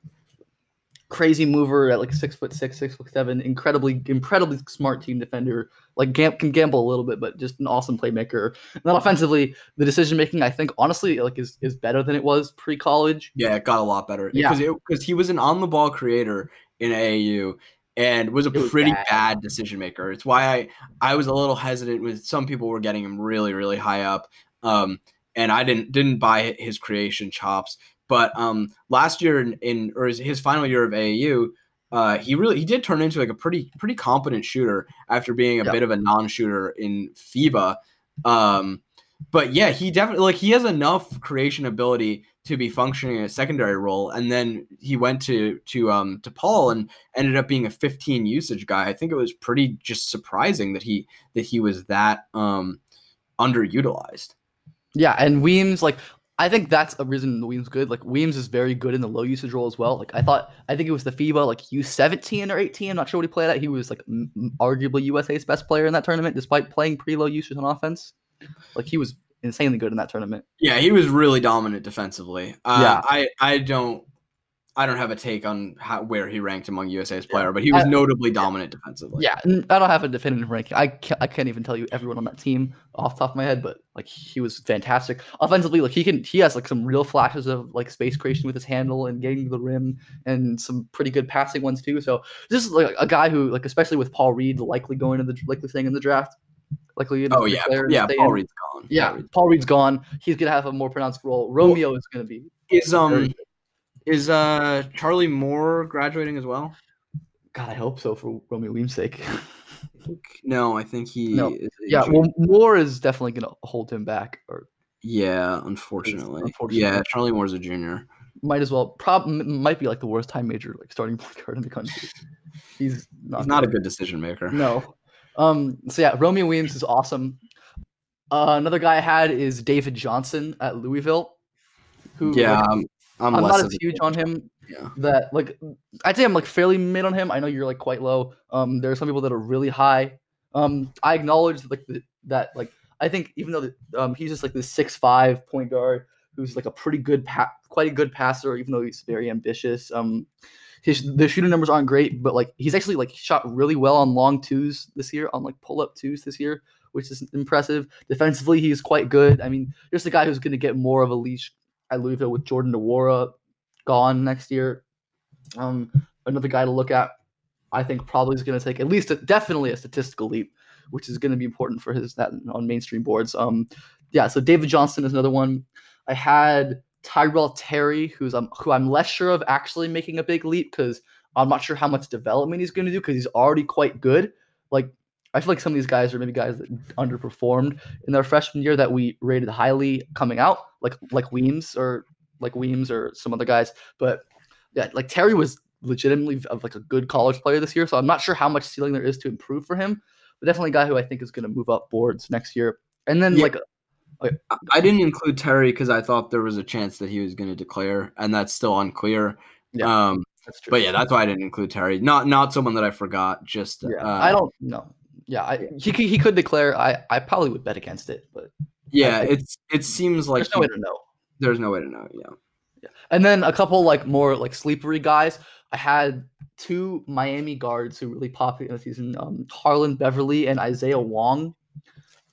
crazy mover at like six foot six, six foot seven, incredibly, incredibly smart team defender. Like gam- can gamble a little bit, but just an awesome playmaker. And then offensively, the decision making I think honestly like is is better than it was pre college. Yeah, it got a lot better. Yeah. because because he was an on the ball creator in AAU and was a was pretty bad. bad. decision maker. It's why I I was a little hesitant with some people were getting him really really high up. Um, and I didn't didn't buy his creation chops. But um, last year in, in or his, his final year of AAU, uh, he really he did turn into like a pretty pretty competent shooter after being a Yeah. bit of a non-shooter in FIBA. Um, but yeah, he definitely like he has enough creation ability to be functioning in a secondary role, and then he went to to um to Paul and ended up being a 15 usage guy. I think it was pretty just surprising that he that he was that um underutilized. Yeah, and Weems, like I think that's a reason Weems good. Like Weems is very good in the low usage role as well. Like I thought, I think it was the FIBA like U seventeen or eighteen. I'm not sure what he played at. He was like m- arguably USA's best player in that tournament, despite playing pretty low usage on offense. Like he was insanely good in that tournament. Yeah, he was really dominant defensively. Uh, Yeah. I I don't I don't have a take on how where he ranked among USA's player, but he was I- notably dominant defensively. Yeah, I don't have a definitive ranking. I can't, I can't even tell you everyone on that team off the top of my head, but like he was fantastic offensively. Like he can, he has like some real flashes of like space creation with his handle and getting to the rim, and some pretty good passing ones too. So this is like a guy who, like especially with Paul Reed likely going to the likely thing in the draft, likely. Oh yeah, yeah. Paul in. Reed's gone. Yeah, Paul Reed's gone. He's gonna have a more pronounced role. Romeo is gonna be. Is um. Is uh Charlie Moore graduating as well? God, I hope so for Romeo Weems' sake. *laughs* No, I think he No. is yeah, well, Moore is definitely gonna hold him back, or yeah, unfortunately. unfortunately. Yeah, Charlie Moore's a junior. might as well. Prob might be like the worst time major like starting *laughs* point guard in the country. He's not. He's not a good decision maker. No. Um. So yeah, Romeo Weems is awesome. Uh, another guy I had is David Johnson at Louisville. Who Yeah, like, I'm, I'm not as huge on him. Yeah. That like I'd say I'm like fairly mid on him. I know you're like quite low. Um, there are some people that are really high. Um, I acknowledge like the, that like I think even though the, um he's just like this six five point guard who's like a pretty good pa- quite a good passer even though he's very ambitious. Um, his the shooting numbers aren't great, but like he's actually like shot really well on long twos this year on like pull up twos this year, which is impressive. Defensively, he's quite good. I mean, just a guy who's going to get more of a leash at Louisville with Jordan Nwora gone next year. Um, another guy to look at, I think, probably is going to take at least a, definitely a statistical leap, which is going to be important for his that on mainstream boards. Um, yeah, so David Johnson is another one. I had Tyrell Terry, who's um, who I'm less sure of actually making a big leap because I'm not sure how much development he's going to do because he's already quite good. Like I feel like some of these guys are maybe guys that underperformed in their freshman year that we rated highly coming out, like like Weems or like Weems or some other guys. But yeah, like Terry was legitimately of like a good college player this year, so I'm not sure how much ceiling there is to improve for him. But definitely a guy who I think is going to move up boards next year. And then Yeah. like I- I didn't include Terry because I thought there was a chance that he was going to declare, and that's still unclear. Yeah. Um, that's true. but yeah, that's why I didn't include Terry. Not not someone that I forgot. Just yeah, uh, I don't know. Yeah, I, he could- he could declare. I I probably would bet against it, but Yeah, it's it seems like there's no way to know. there's no way to know. Yeah. yeah. And then a couple like more like sleepery guys. I had two Miami guards who really popped in the season: um, Harlond Beverly and Isaiah Wong.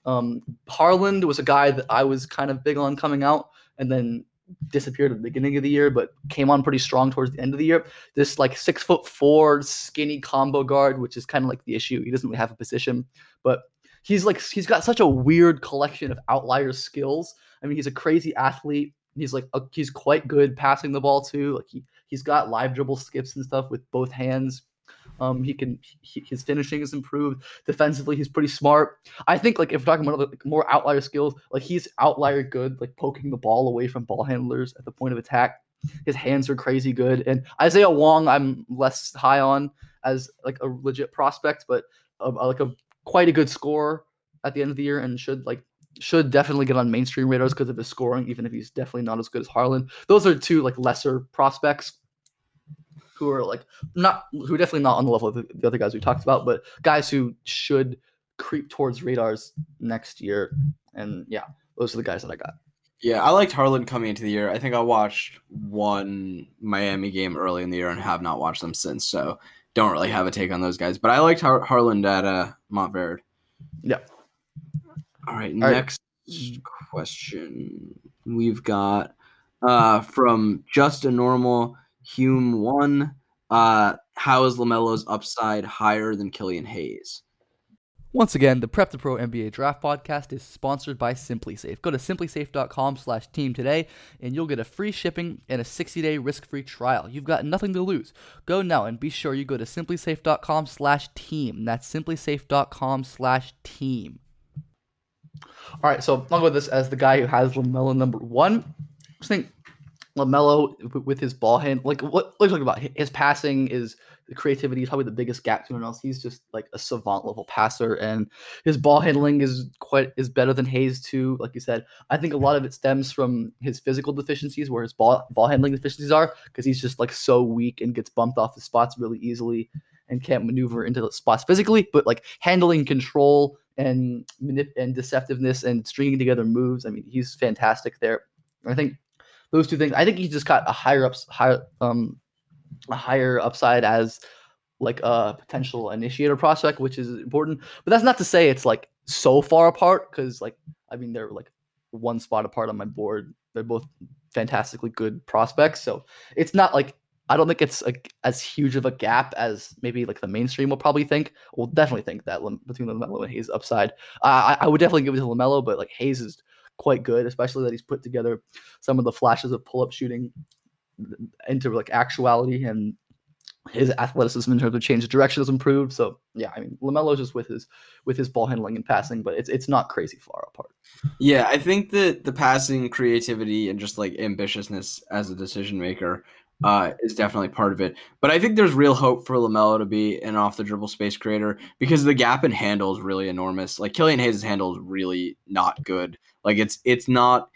Um, Harlond was a guy that I was kind of big on coming out, and then disappeared at the beginning of the year, but came on pretty strong towards the end of the year. This like six foot four skinny combo guard, which is kind of like the issue. He doesn't really have a position, but he's like he's got such a weird collection of outlier skills. I mean, he's a crazy athlete. He's like a, he's quite good passing the ball too. Like he he's got live dribble skips and stuff with both hands. Um, he can he, his finishing is improved. Defensively, he's pretty smart. I think like if we're talking about like, more outlier skills, like he's outlier good, like poking the ball away from ball handlers at the point of attack. His hands are crazy good. And Isaiah Wong, I'm less high on as like a legit prospect, but uh, like a quite a good scorer at the end of the year and should like should definitely get on mainstream radars because of his scoring, even if he's definitely not as good as Harlond. Those are two like lesser prospects who are like not who are definitely not on the level of the, the other guys we talked about, but guys who should creep towards radars next year. And yeah, those are the guys that I got. Yeah, I liked Harlond coming into the year. I think I watched one Miami game early in the year and have not watched them since. So don't really have a take on those guys. But I liked Har- Harlond at uh, Montverde. Yeah. All right, All right. next question we've got uh, from just a normal Hume one. Uh, how is Lamelo's upside higher than Killian Hayes? Once again, the Prep to Pro NBA Draft Podcast is sponsored by SimpliSafe. Go to simplisafe.com slash team today, and you'll get a free shipping and a 60-day risk-free trial. You've got nothing to lose. Go now and be sure you go to simplisafe.com slash team. That's simplisafe.com slash team. All right, so I'll go with this as the guy who has LaMelo number one. I just think LaMelo with his ball hand, like what let's talk about his passing is the creativity is probably the biggest gap to anyone else. He's just like a savant level passer, and his ball handling is quite is better than Hayes too. Like you said, I think a lot of it stems from his physical deficiencies, where his ball ball handling deficiencies are, because he's just like so weak and gets bumped off the spots really easily and can't maneuver into the spots physically. But like handling control and manip- and deceptiveness and stringing together moves, I mean, he's fantastic there. I think those two things. I think he's just got a higher ups, higher um, a higher upside as like a potential initiator prospect, which is important. But that's not to say it's like so far apart because like I mean they're like one spot apart on my board. They're both fantastically good prospects, so it's not like I don't think it's a, as huge of a gap as maybe like the mainstream will probably think. Will definitely think that between Lamelo and Hayes upside. Uh, I, I would definitely give it to Lamelo, but like Hayes is quite good, especially that he's put together some of the flashes of pull up shooting into like actuality and his athleticism in terms of change of direction has improved. So yeah, I mean Lamelo's just with his with his ball handling and passing, but it's it's not crazy far apart. Yeah, I think that the passing creativity and just like ambitiousness as a decision maker uh, is definitely part of it. But I think there's real hope for Lamelo to be an off the dribble space creator because the gap in handle is really enormous. Like Killian Hayes' handle is really not good. Like it's it's not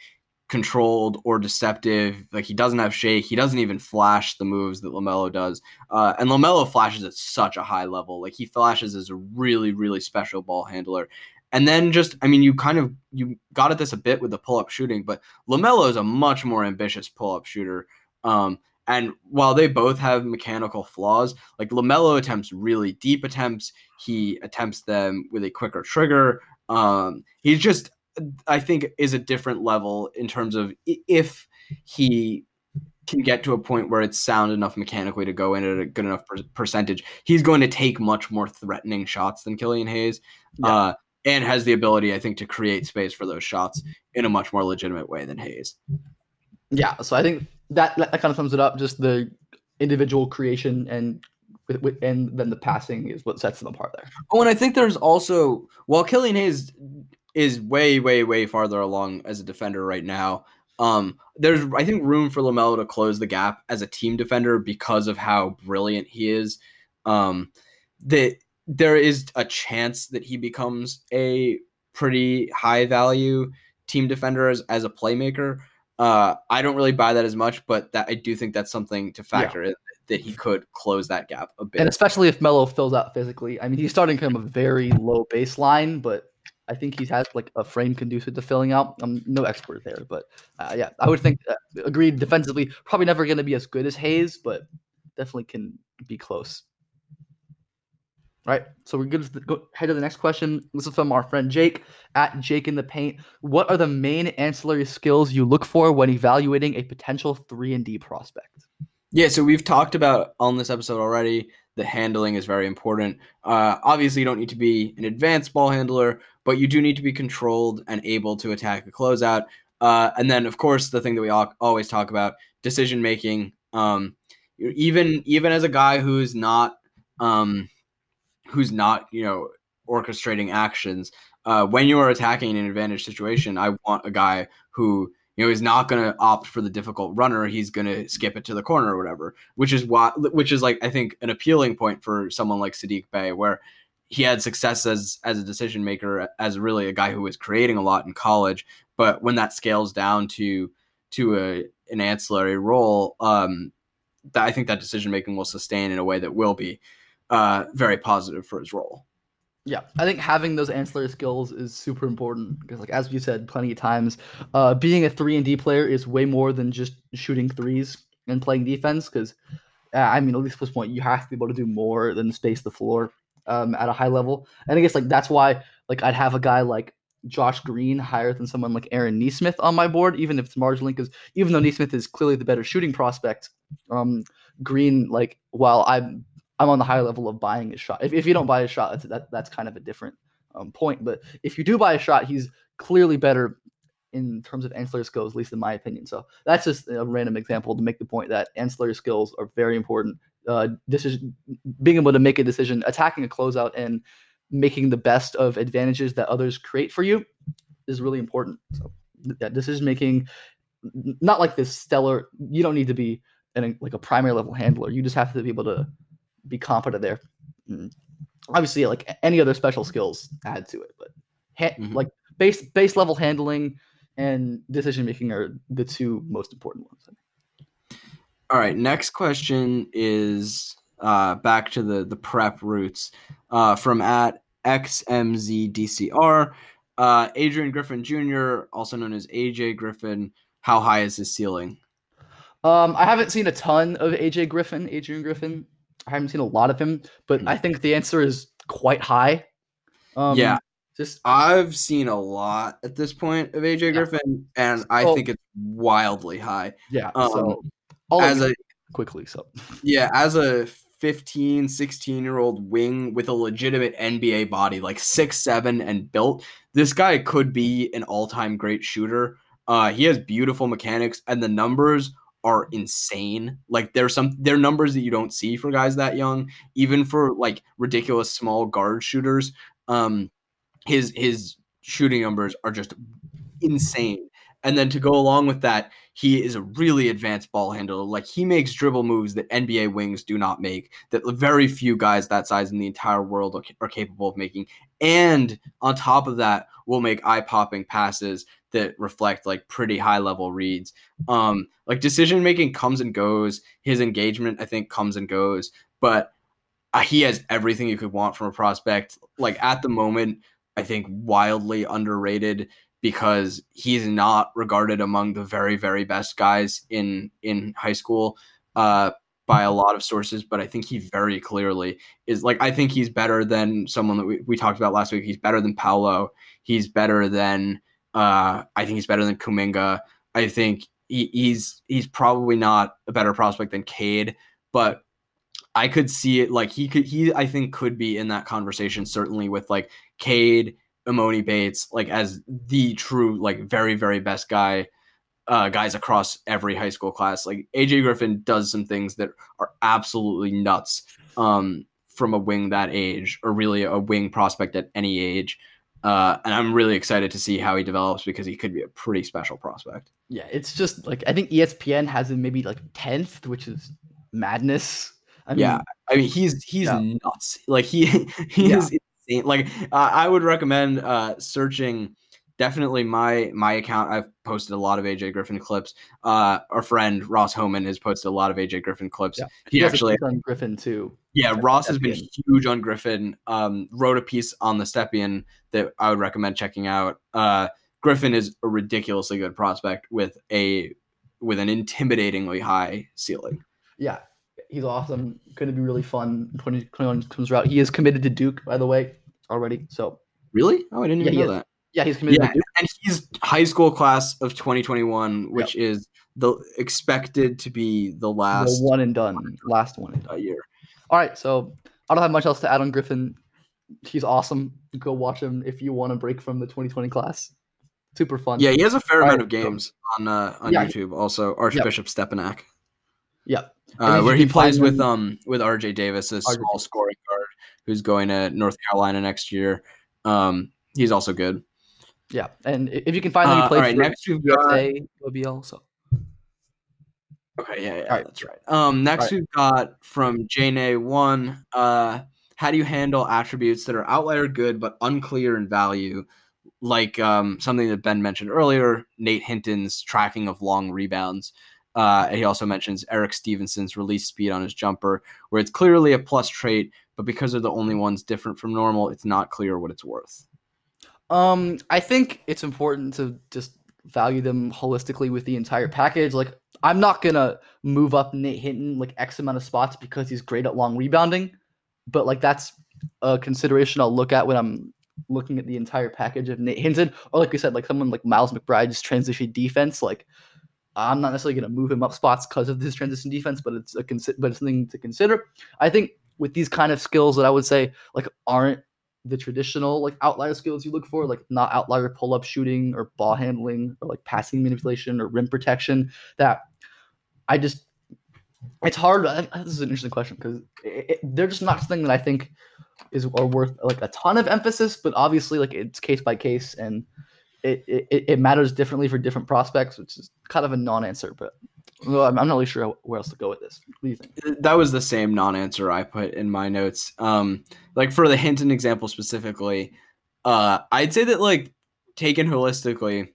controlled or deceptive. Like he doesn't have shake. He doesn't even flash the moves that Lamelo does. Uh, and Lamelo flashes at such a high level. Like he flashes as a really really special ball handler. And then just, I mean, you kind of you got at this a bit with the pull up shooting, but Lamelo is a much more ambitious pull up shooter. Um, and while they both have mechanical flaws, like Lamelo attempts really deep attempts, he attempts them with a quicker trigger. Um, he's just, I think, is a different level in terms of if he can get to a point where it's sound enough mechanically to go in at a good enough per- percentage, he's going to take much more threatening shots than Killian Hayes. Yeah. Uh, and has the ability, I think, to create space for those shots in a much more legitimate way than Hayes. Yeah, so I think that that, kind of sums it up. Just the individual creation and and then the passing is what sets them apart there. Oh, and I think there's also while Killian Hayes is way, way, way farther along as a defender right now. Um, there's I think room for Lamelo to close the gap as a team defender because of how brilliant he is. Um, that there is a chance that he becomes a pretty high value team defender as, as a playmaker. Uh, I don't really buy that as much, but that I do think that's something to factor in that he could close that gap a bit. And especially if Melo fills out physically. I mean, he's starting from a very low baseline, but I think he has like a frame conducive to filling out. I'm no expert there, but uh, yeah, I would think uh, agreed defensively, probably never going to be as good as Hayes, but definitely can be close. Right, so we're good to go head to the next question. This is from our friend Jake at Jake in the Paint. What are the main ancillary skills you look for when evaluating a potential three and D prospect? Yeah, so we've talked about on this episode already. The handling is very important. Uh, obviously, you don't need to be an advanced ball handler, but you do need to be controlled and able to attack a closeout. Uh, and then, of course, the thing that we al- always talk about: decision making. Um, even even as a guy who's not um, who's not you know orchestrating actions, uh, when you are attacking an advantage situation, I want a guy who you know, he's not going to opt for the difficult runner. He's going to skip it to the corner or whatever, which is why, which is like, I think an appealing point for someone like Saddiq Bey, where he had success as, as a decision maker, as really a guy who was creating a lot in college. But when that scales down to, to a, an ancillary role, um, that I think that decision making will sustain in a way that will be uh, very positive for his role. Yeah, I think having those ancillary skills is super important because, like as you said plenty of times, uh, being a three and D player is way more than just shooting threes and playing defense. Because, uh, I mean, at least at this point, you have to be able to do more than space the floor um, at a high level. And I guess like that's why like I'd have a guy like Josh Green higher than someone like Aaron Nesmith on my board, even if it's marginally. Because even though Nesmith is clearly the better shooting prospect, um, Green like while I'm I'm on the high level of buying his shot. If, if you don't buy a shot, that's that, that's kind of a different um, point. But if you do buy a shot, he's clearly better in terms of ancillary skills, at least in my opinion. So that's just a random example to make the point that ancillary skills are very important. Uh, decision, being able to make a decision, attacking a closeout, and making the best of advantages that others create for you is really important. So yeah, decision making, not like this stellar. You don't need to be an, like a primary level handler. You just have to be able to be competent there. Mm. Obviously, like any other special skills add to it, but ha- mm-hmm. like base base level handling and decision making are the two most important ones. All right, next question is uh, back to the the prep roots uh, from at xmzdcr. Uh, Adrian Griffin Jr., also known as AJ Griffin. How high is his ceiling? Um, I haven't seen a ton of AJ Griffin, Adrian Griffin. I haven't seen a lot of him, but I think the answer is quite high. Um, yeah, just I've seen a lot at this point of AJ yeah. Griffin, and I oh, think it's wildly high. Yeah. Um, so as a quickly, so yeah, as a 15, 16 year old wing with a legitimate NBA body, like six seven and built, this guy could be an all time great shooter. Uh, he has beautiful mechanics, and the numbers are insane. Like there's some there are numbers that you don't see for guys that young, even for like ridiculous small guard shooters. Um his his shooting numbers are just insane. And then to go along with that, he is a really advanced ball handler. Like he makes dribble moves that NBA wings do not make, that very few guys that size in the entire world are, are capable of making. And on top of that, will make eye popping passes that reflect like pretty high level reads. Um, like decision making comes and goes. His engagement, I think, comes and goes, but uh, he has everything you could want from a prospect. Like at the moment, I think wildly underrated because he's not regarded among the very very best guys in in high school uh, by a lot of sources. But I think he very clearly is like I think he's better than someone that we, we talked about last week. He's better than Paolo. He's better than uh, I think he's better than Kuminga. I think he, he's he's probably not a better prospect than Cade, but I could see it like he could he I think could be in that conversation certainly with like Cade, Emoni Bates, like as the true like very very best guy uh, guys across every high school class. Like AJ Griffin does some things that are absolutely nuts um, from a wing that age, or really a wing prospect at any age. Uh, and I'm really excited to see how he develops because he could be a pretty special prospect. Yeah, it's just like I think ESPN has him maybe like tenth, which is madness. I mean, yeah, I mean he's he's yeah. nuts. Like he *laughs* he yeah. is insane. Like uh, I would recommend uh, searching. Definitely my my account. I've posted a lot of AJ Griffin clips. Uh, our friend Ross Homan has posted a lot of AJ Griffin clips. Yeah. He, he actually on Griffin too. Yeah, Ross has been huge on Griffin. Um, wrote a piece on the Stepien that I would recommend checking out. Uh, Griffin is a ridiculously good prospect with a with an intimidatingly high ceiling. Yeah, He's awesome. Going to be really fun. 2021 comes out. He is committed to Duke, by the way, already. So Really? Oh, I didn't even Yeah, know that. Yeah, he's committed Yeah, and he's high school class of 2021, which is the expected to be the The last one and done, last one and done. year. All right, so I don't have much else to add on Griffin. He's awesome. Go watch him if you want to break from the 2020 class. Super fun. Yeah, he has a fair All amount right, of so- games on uh, on Yeah. YouTube. Also, Archbishop Stepinac. Yeah. Uh, where he plays with him- um with RJ Davis, a RJ small scoring guard who's going to North Carolina next year. Um, he's also good. Yeah. And if you can find him, Uh, he all right, next we've got OBL. So Okay, yeah, yeah, Alright. that's right. Um, next Alright. we've got from Jane one. Uh, how do you handle attributes that are outlier good but unclear in value, like um something that Ben mentioned earlier, Nate Hinton's tracking of long rebounds. Uh, and he also mentions Eric Stevenson's release speed on his jumper, where it's clearly a plus trait, but because they're the only ones different from normal, it's not clear what it's worth. Um, I think it's important to just value them holistically with the entire package. Like, I'm not gonna move up Nate Hinton like X amount of spots because he's great at long rebounding, but like that's a consideration I'll look at when I'm looking at the entire package of Nate Hinton. Or like we said, like someone like Miles McBride's transition defense. Like, I'm not necessarily gonna move him up spots because of this transition defense, but it's a consi- but it's something to consider. I think with these kind of skills that I would say like aren't the traditional like outlier skills you look for, like not outlier pull up shooting or ball handling or like passing manipulation or rim protection. That I just it's hard. I- I- This is an interesting question because they're just not something that I think is are worth like a ton of emphasis. But obviously, like it's case by case and it, it it matters differently for different prospects, which is kind of a non-answer. But well, I'm, I'm not really sure where else to go with this. What do you think? that was the same non-answer I put in my notes. Um, like for the Hinton example specifically, uh, I'd say that like taken holistically,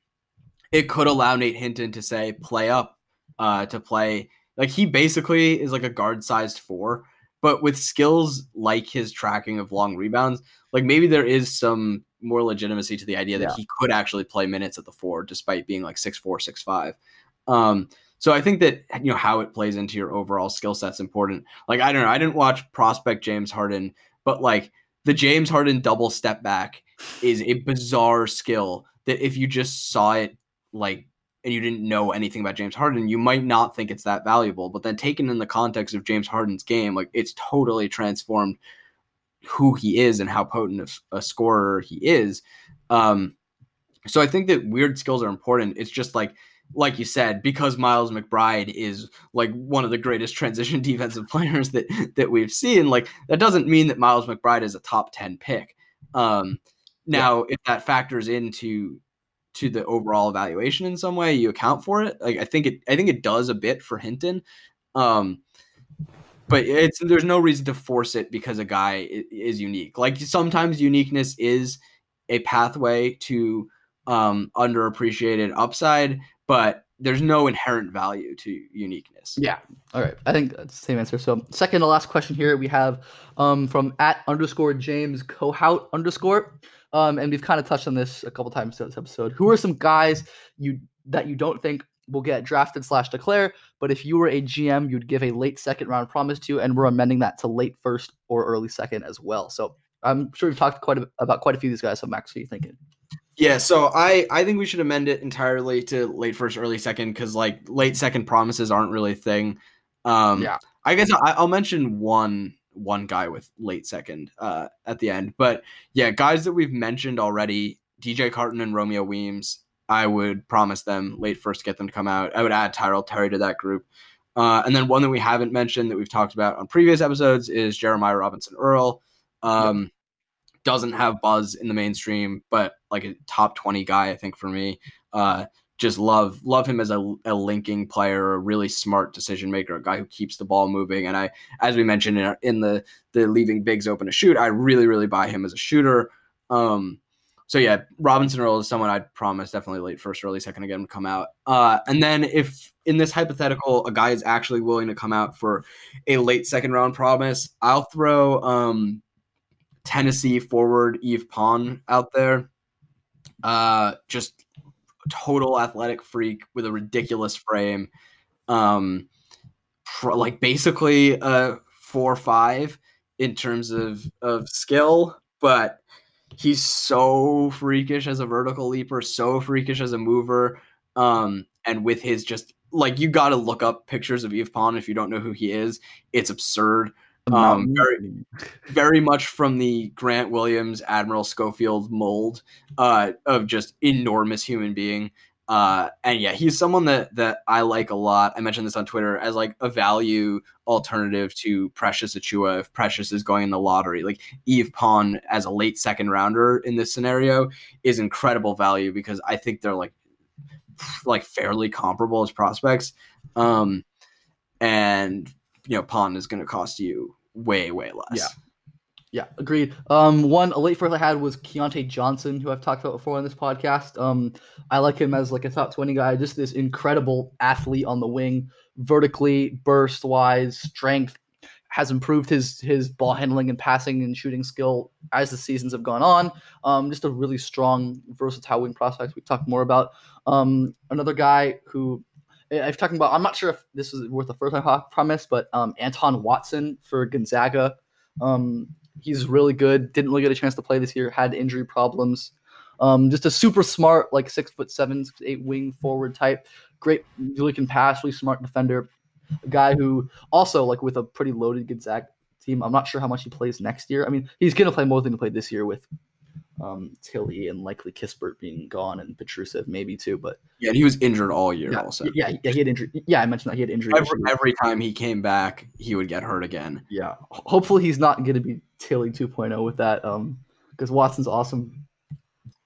it could allow Nate Hinton to say play up, uh, to play like he basically is like a guard-sized four, but with skills like his tracking of long rebounds, like maybe there is some more legitimacy to the idea that Yeah. he could actually play minutes at the four despite being like six four, six five. Um, so I think that you know how it plays into your overall skill set's important. Like I don't know, I didn't watch prospect James Harden, but like the James Harden double step back is a bizarre skill that if you just saw it like and you didn't know anything about James Harden, you might not think it's that valuable. But then taken in the context of James Harden's game, like it's totally transformed who he is and how potent of a scorer he is. Um, so I think that weird skills are important. It's just like like you said, because Miles McBride is like one of the greatest *laughs* transition defensive players that that we've seen, like that doesn't mean that Miles McBride is a top 10 pick. Um now if that factors into to the overall evaluation in some way, you account for it. Like I think it I think it does a bit for Hinton. Um but it's there's no reason to force it because a guy is unique. Like sometimes uniqueness is a pathway to um underappreciated upside, but there's no inherent value to uniqueness. Yeah. All right. I think that's the same answer. So second to last question here we have um, from at underscore James Cohout underscore. Um, and we've kind of touched on this a couple times throughout this episode. Who are some guys you that you don't think will get drafted slash declare, but if you were a GM, you'd give a late second round promise to, and we're amending that to late first or early second as well. So I'm sure we've talked quite a, about quite a few of these guys. So Max, what are you thinking? Yeah, so I I think we should amend it entirely to late first, early second, because like late second promises aren't really a thing. Um, Yeah. I guess I, I'll mention one one guy with late second uh, at the end, but yeah, guys that we've mentioned already, DJ Carton and Romeo Weems. I would promise them late first get them to come out. I would add Tyrell Terry to that group. Uh, and then one that we haven't mentioned that we've talked about on previous episodes is Jeremiah Robinson Earl. Um, Doesn't have buzz in the mainstream, but like a top 20 guy, I think for me. Uh, just love love him as a, a linking player, a really smart decision maker, a guy who keeps the ball moving. And I, as we mentioned in, our, in the the leaving bigs open to shoot, I really really buy him as a shooter. Um, so yeah, Robinson Earl is someone I'd promise definitely late first, early second again to come out. Uh, and then if in this hypothetical a guy is actually willing to come out for a late second round promise, I'll throw um, Tennessee forward Yves Pons out there. Uh, just total athletic freak with a ridiculous frame. Um, like basically a four five in terms of of skill, but he's so freakish as a vertical leaper, so freakish as a mover. Um, and with his just like you got to look up pictures of Yves Pons if you don't know who he is. It's absurd. Um, very, very much from the Grant Williams, Admiral Schofield mold uh, of just enormous human being. Uh, and yeah, he's someone that that I like a lot. I mentioned this on Twitter as like a value alternative to Precious Achiuwa if Precious is going in the lottery. Like Yves Pons as a late second rounder in this scenario is incredible value because I think they're like like fairly comparable as prospects. Um, and you know, Pons is going to cost you way way less. Yeah. Yeah, agreed. Um, one a late first I had was Keyontae Johnson, who I've talked about before on this podcast. Um, I like him as like a top twenty guy, just this incredible athlete on the wing, vertically, burst wise, strength, has improved his his ball handling and passing and shooting skill as the seasons have gone on. Um, just a really strong, versatile wing prospect. We've talked more about. Um, another guy who I've talked about. I'm not sure if this is worth the first time promise, but um, Anton Watson for Gonzaga. Um, he's really good. Didn't really get a chance to play this year. Had injury problems. Um, just a super smart, like six foot seven, six, eight wing forward type. Great, really can pass. Really smart defender. A guy who also like with a pretty loaded Gonzaga team. I'm not sure how much he plays next year. I mean, he's gonna play more than he played this year with um, Tillie and likely Kispert being gone and Petrusev maybe too. But yeah, and he was injured all year yeah, also. Yeah, yeah, he had injury. Yeah, I mentioned that he had injury. Every, every time he came back, he would get hurt again. Yeah, hopefully he's not going to be Tillie 2.0 with that. Um, because Watson's awesome.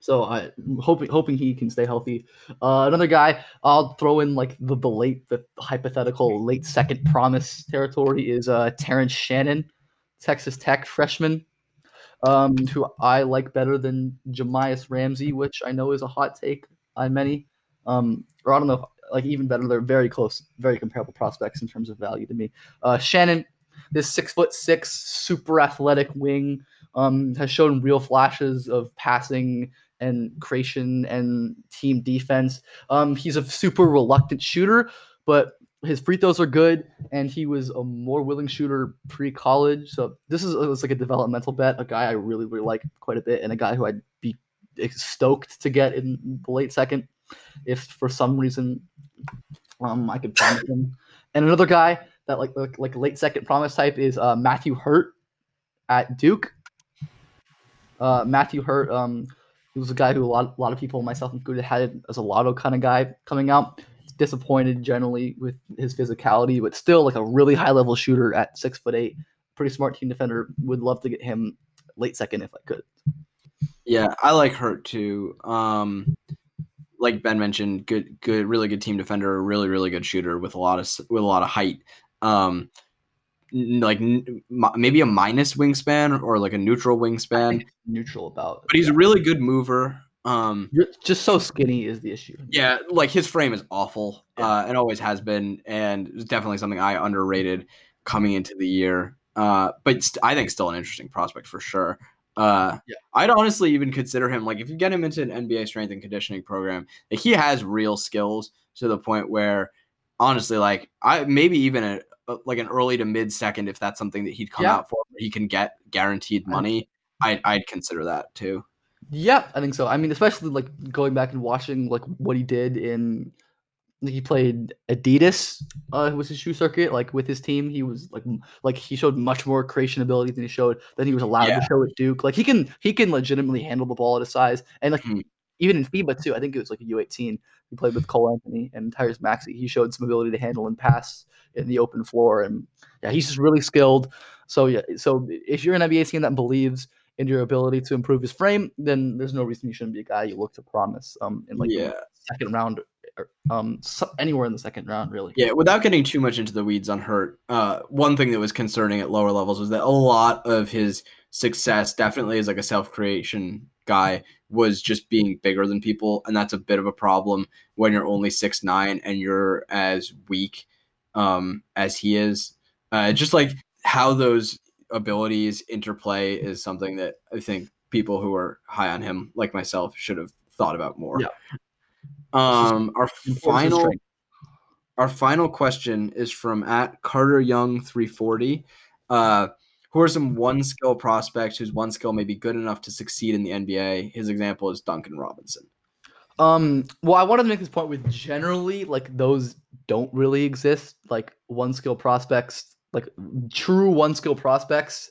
So I hoping hoping he can stay healthy. Uh, another guy I'll throw in like the, the late the hypothetical late second promise territory is uh Terrence Shannon, Texas Tech freshman um, who I like better than Jahmi'us Ramsey, which I know is a hot take on many. Um, or I don't know, like even better. They're very close, very comparable prospects in terms of value to me. Uh, Shannon, this six foot six, super athletic wing, um, has shown real flashes of passing and creation and team defense. Um, he's a super reluctant shooter, but his free throws are good, and he was a more willing shooter pre-college. So this is was like a developmental bet, a guy I really really like quite a bit, and a guy who I'd be stoked to get in the late second if for some reason um I could find him. And another guy that like like, like late second promise type is uh, Matthew Hurt at Duke. Uh, Matthew Hurt, um, he was a guy who a lot, a lot of people, myself included, had as a lotto kind of guy coming out disappointed generally with his physicality, but still like a really high level shooter at six foot eight. Pretty smart team defender. Would love to get him late second if I could. Yeah, I like Hurt too. Um, like Ben mentioned, good, good, really good team defender, really, really good shooter with a lot of with a lot of height. Um, like maybe a minus wingspan or like a neutral wingspan. Neutral about, but he's yeah. a really good mover. Um, just so skinny is the issue. Yeah, like his frame is awful. Yeah. Uh, it always has been, and it's definitely something I underrated coming into the year. Uh, but st- I think still an interesting prospect for sure. Uh, yeah. I'd honestly even consider him like if you get him into an NBA strength and conditioning program, like he has real skills to the point where honestly, like I maybe even a, a like an early to mid second if that's something that he'd come yeah. out for, he can get guaranteed money. I'd, I'd consider that too. Yeah, I think so. I mean, especially like going back and watching like what he did in he played Adidas uh was his shoe circuit like with his team. He was like like he showed much more creation ability than he showed than he was allowed yeah. to show at Duke. Like he can he can legitimately handle the ball at his size. And like mm. even in FIBA too I think it was like a U18 he played with Cole Anthony and Tyrese Maxey. He showed some ability to handle and pass in the open floor. And yeah he's just really skilled. So yeah so if you're an NBA team that believes in your ability to improve his frame, then there's no reason you shouldn't be a guy you look to promise um in like yeah. second round or, um so anywhere in the second round really. Yeah, without getting too much into the weeds on hurt, uh one thing that was concerning at lower levels was that a lot of his success definitely as like a self-creation guy was just being bigger than people and that's a bit of a problem when you're only six nine and you're as weak um as he is. Uh just like how those abilities interplay is something that I think people who are high on him, like myself, should have thought about more. Yeah. Um, our final, our final question is from at Carter Young 340. Uh, who are some one skill prospects whose one skill may be good enough to succeed in the NBA? His example is Duncan Robinson. Um, well, I wanted to make this point with generally like those don't really exist. Like one skill prospects, like true one skill prospects,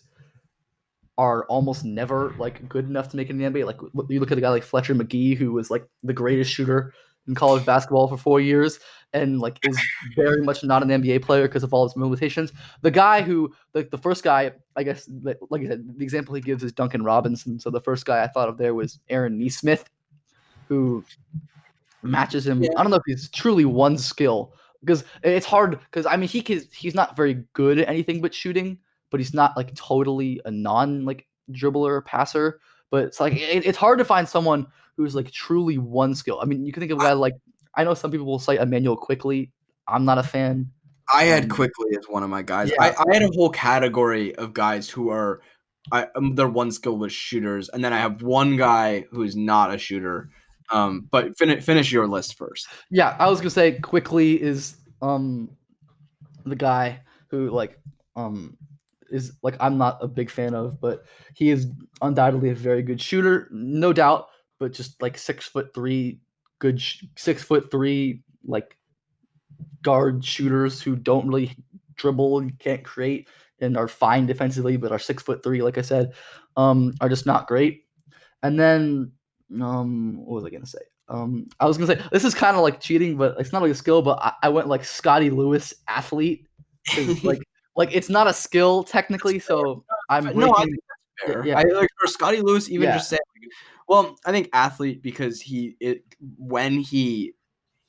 are almost never like good enough to make it in the NBA. Like you look at a guy like Fletcher Magee, who was like the greatest shooter in college basketball for four years, and like is very much not an NBA player because of all his limitations. The guy who, like the first guy, I guess, like, like I said, the example he gives is Duncan Robinson. So the first guy I thought of there was Aaron Nesmith, who matches him. Yeah. I don't know if he's truly one skill because it's hard because I mean he can, he's not very good at anything but shooting, but he's not like totally a non like dribbler passer. But it's like it, it's hard to find someone who's like truly one skill. I mean, you can think of a guy like I know some people will cite Emmanuel Quickley. I'm not a fan. I had Um, Quickley as one of my guys. yeah. I, I had a whole category of guys who are, I um, their one skill was shooters, and then I have one guy who's not a shooter. Um, but finish finish your list first. Yeah, I was gonna say Quickley is um the guy who like um is like I'm not a big fan of, but he is undoubtedly a very good shooter, no doubt. But just like six foot three, good sh- six foot three like guard shooters who don't really dribble and can't create and are fine defensively, but are six foot three, like I said, um, are just not great. And then um what was I gonna say? Um I was gonna say this is kind of like cheating, but it's not like a skill, but I, I went like Scottie Lewis athlete like *laughs* like it's not a skill technically, so I'm no, I think that's fair. yeah. I like for Scottie Lewis, even Yeah. just saying. Well, I think athlete because he it when he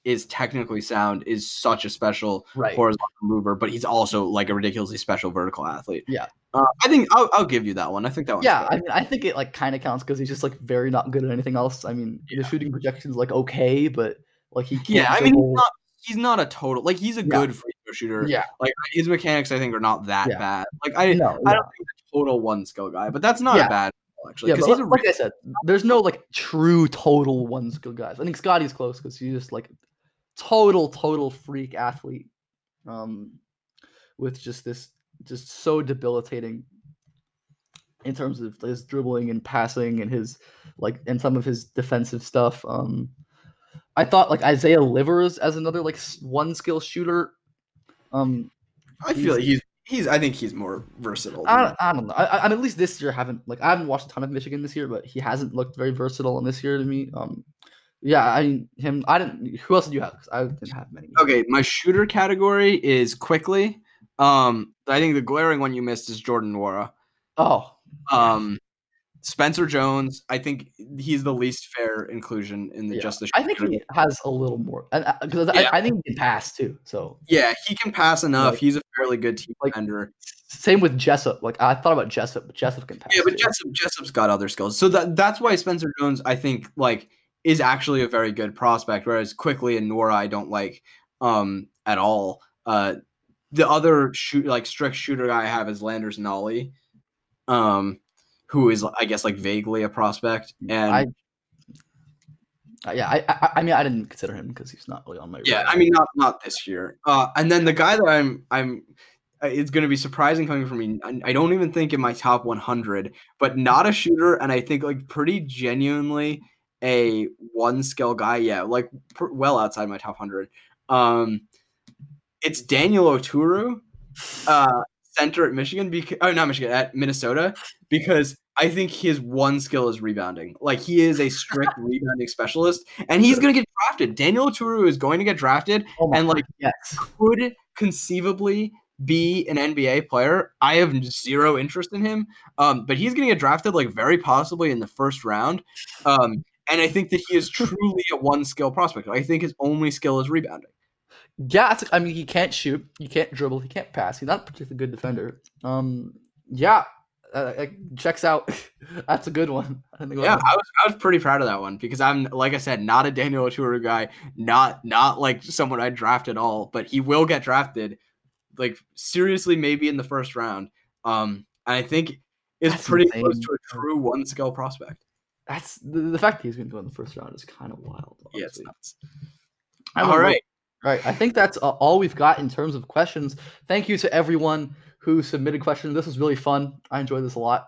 is technically sound is such a special right. horizontal mover, but he's also like a ridiculously special vertical athlete. Yeah. uh, I think I'll, I'll give you that one. I think that one. Yeah, I mean, I think it like kind of counts because he's just like very not good at anything else. I mean, Yeah. the shooting projection's like okay, but like he can't. yeah. I mean, he's not he's not a total like he's a Yeah. good free throw shooter. Yeah, Like his mechanics, I think, are not that Yeah. bad. Like I, no, I don't think the total one skill guy, but that's not a bad actually yeah, but a like really I said, there's no like true total one skill guys. I think Scottie's close because he's just like total total freak athlete, um, with just this just so debilitating in terms of his dribbling and passing and his like and some of his defensive stuff. Um, I thought like Isaiah Livers as another like one skill shooter. Um, I feel like he's he's. I think he's more versatile. I don't, I don't know. I, I, I mean, at least this year, I haven't like I haven't watched a ton of Michigan this year, but he hasn't looked very versatile in this year to me. Um, yeah, I mean him. I didn't. Who else did you have? 'Cause I didn't have many. Okay, my shooter category is Quickley. Um, I think the glaring one you missed is Jordan Nwora. Oh, Um, Spencer Jones. I think he's the least fair inclusion in the Yeah. just the. I think shooter. he has a little more, and because Yeah. I, I think he can pass too. So Yeah, he can pass enough. Like- he's a fairly good team like- defender. same with Jessup. Like I thought about Jessup, but Jessup can pass. Yeah, but too. Jessup Jessup's got other skills. So that that's why Spencer Jones, I think, like, is actually a very good prospect, whereas Quickley and Nwora I don't like um at all. Uh the other shoot like strict shooter guy I have is Landers Nolley, um, who is I guess like vaguely a prospect. And I- Uh, yeah, I, I I mean I didn't consider him because he's not really on my. yeah, radar. I mean not not this year. Uh and then the guy that I'm I'm uh, it's going to be surprising coming from me. I- I don't even think in my top 100, but not a shooter, and I think like pretty genuinely a one skill guy. Yeah, like well outside my top 100. Um, it's Daniel Oturu, uh, center at Michigan. Because oh, not Michigan at Minnesota, because I think his one skill is rebounding. Like he is a strict *laughs* rebounding specialist, and he's going to get drafted. Daniel Oturu is going to get drafted, Oh and like yes. could conceivably be an NBA player. I have zero interest in him, um, but he's going to get drafted like very possibly in the first round. Um, and I think that he is truly a one skill prospect. I think his only skill is rebounding. Yeah, it's, I mean, he can't shoot, he can't dribble, he can't pass. He's not a particularly good defender. Um, yeah, uh, checks out. *laughs* That's a good one. I Yeah, I was I was pretty proud of that one because I'm like I said, not a Daniel Oturu guy, not not like someone I draft at all, but he will get drafted, like seriously, maybe in the first round. Um, and I think is That's pretty close to a true one skill prospect. That's the, the fact that he's going to go in the first round is kind of wild. Yeah, it's honestly. nuts. All right. All right, I think that's uh, all we've got in terms of questions. Thank you to everyone who submitted questions. This was really fun. I enjoyed this a lot.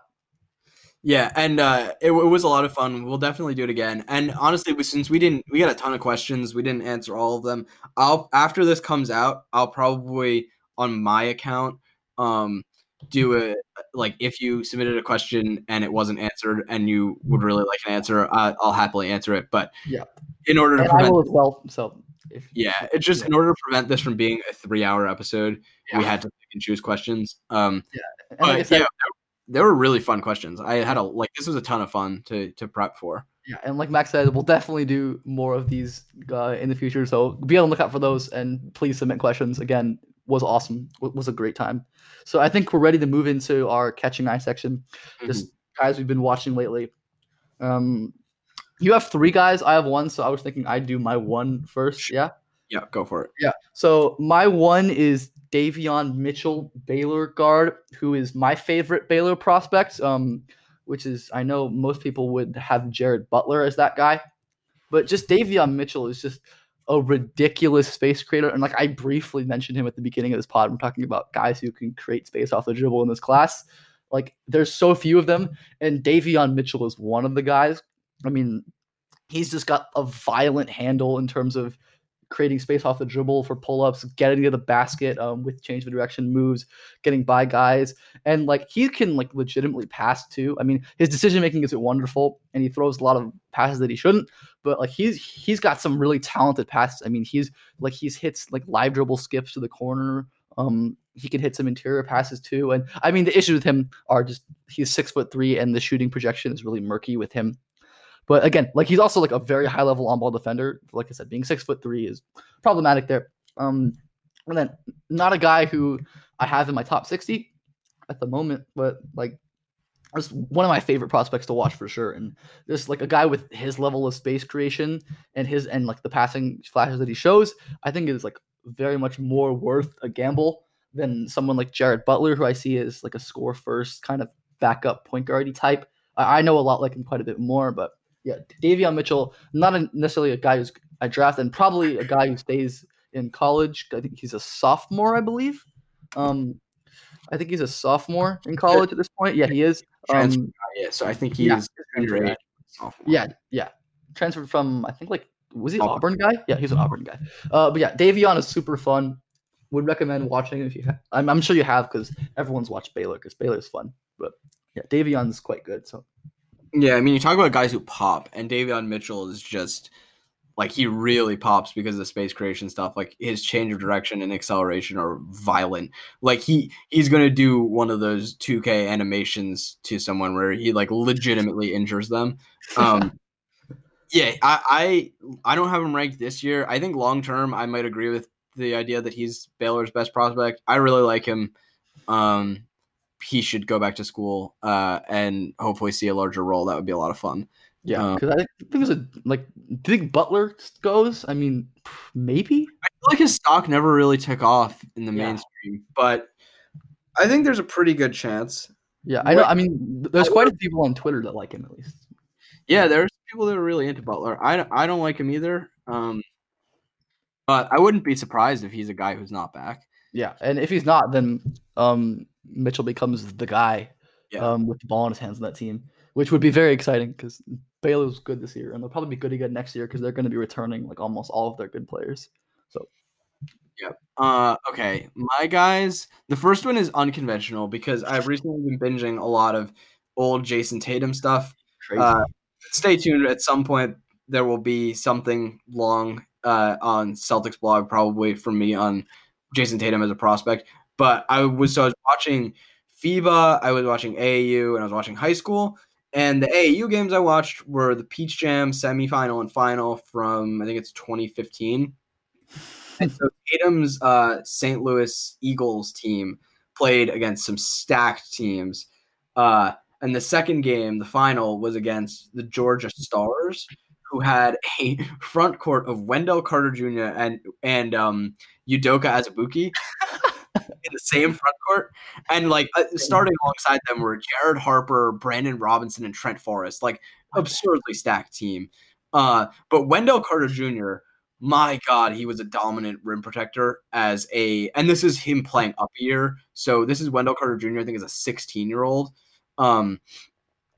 Yeah, and uh, it, it was a lot of fun. We'll definitely do it again. And honestly, since we didn't, we got a ton of questions. We didn't answer all of them. I'll after this comes out, I'll probably on my account um do it like if you submitted a question and it wasn't answered and you would really like an answer, I, I'll happily answer it. But Yeah. in order to And prevent, will as well. So, if, yeah, it's just in order to prevent this from being a three-hour episode, we had to pick and choose questions. Um, like I but said, yeah, they were really fun questions. I had a like this was a ton of fun to to prep for. Yeah, and like Max said, we'll definitely do more of these uh, in the future. So be on the lookout for those, and please submit questions. Again, was awesome. W- was a great time. So I think we're ready to move into our catching eye section. Just guys we've been watching lately. Um, you have three guys. I have one. So I was thinking I'd do my one first. Yeah. Yeah, go for it. Yeah. So my one is Davion Mitchell, Baylor guard, who is my favorite Baylor prospect. Um, which is I know most people would have Jared Butler as that guy, but just Davion Mitchell is just a ridiculous space creator. And like I briefly mentioned him at the beginning of this pod, we're talking about guys who can create space off the dribble in this class. Like there's so few of them, and Davion Mitchell is one of the guys. I mean, he's just got a violent handle in terms of creating space off the dribble for pull-ups, getting to the basket um, with change of direction moves, getting by guys, and like he can like legitimately pass too. I mean, his decision making is wonderful, and he throws a lot of passes that he shouldn't. But like he's he's got some really talented passes. I mean, he's like he's hits like live dribble skips to the corner. Um, he can hit some interior passes too. And I mean, the issues with him are just he's six foot three, and the shooting projection is really murky with him. But again, like he's also like a very high level on ball defender. Like I said, being six foot three is problematic there. Um, and then not a guy who I have in my top sixty at the moment, but like just one of my favorite prospects to watch for sure. And just like a guy with his level of space creation and his and like the passing flashes that he shows, I think is like very much more worth a gamble than someone like Jared Butler, who I see as like a score first kind of backup point guardy type. I, I know a lot like him quite a bit more, but yeah, Davion Mitchell, not a, necessarily a guy who's I draft, and probably a guy who stays in college. I think he's a sophomore, I believe. Um, I think he's a sophomore in college at this point. Yeah, he is. Um, Yeah, so I think he's yeah, underage. sophomore. yeah, yeah. Transferred from I think like was he Auburn. Auburn guy? Yeah, he's an Auburn guy. Uh, but yeah, Davion is super fun. Would recommend watching if you. Ha- I'm, I'm sure you have because everyone's watched Baylor because Baylor's fun. But yeah, Davion's quite good. So Yeah, I mean, you talk about guys who pop, and Davion Mitchell is just like he really pops because of the space creation stuff. Like his change of direction and acceleration are violent. Like he he's gonna do one of those 2K animations to someone where he like legitimately injures them. Um, *laughs* yeah, I, I I don't have him ranked this year. I think long term, I might agree with the idea that he's Baylor's best prospect. I really like him. Um, he should go back to school uh, and hopefully see a larger role. That would be a lot of fun. yeah, Um, because I think, I think there's a like. Do you think Butler goes? I mean, *sighs* maybe. I feel like his stock never really took off in the Yeah. mainstream, but I think there's a pretty good chance. Yeah, I know. I mean, there's quite a few people on Twitter that like him at least. Yeah, there's people that are really into Butler. I, I don't like him either. Um, but I wouldn't be surprised if he's a guy who's not back. Yeah, and if he's not, then um, Mitchell becomes the guy Yeah. um, with the ball in his hands on that team, which would be very exciting because Baylor's good this year, and they'll probably be good again next year because they're going to be returning like almost all of their good players. So Uh, okay, my guys. The first one is unconventional because I've recently been binging a lot of old Jayson Tatum stuff. Uh, stay tuned. At some point, there will be something long uh, on Celtics blog, probably from me on Jayson Tatum as a prospect. But I was so I was watching FIBA, I was watching AAU, and I was watching high school. And the AAU games I watched were the Peach Jam semifinal and final from I think it's 2015. And *laughs* so Tatum's uh, St. Louis Eagles team played against some stacked teams. Uh, and the second game, the final, was against the Georgia Stars, who had *laughs* a front court of Wendell Carter Jr. and and um, Udoka Azubuike *laughs* in the same front court. And like uh, starting alongside them were Jared Harper, Brandon Robinson, and Trent Forrest. Like absurdly stacked team. Uh, but Wendell Carter Jr. my God, he was a dominant rim protector as a, and this is him playing up a year. So this is Wendell Carter Jr. I think is a 16 year old. Um,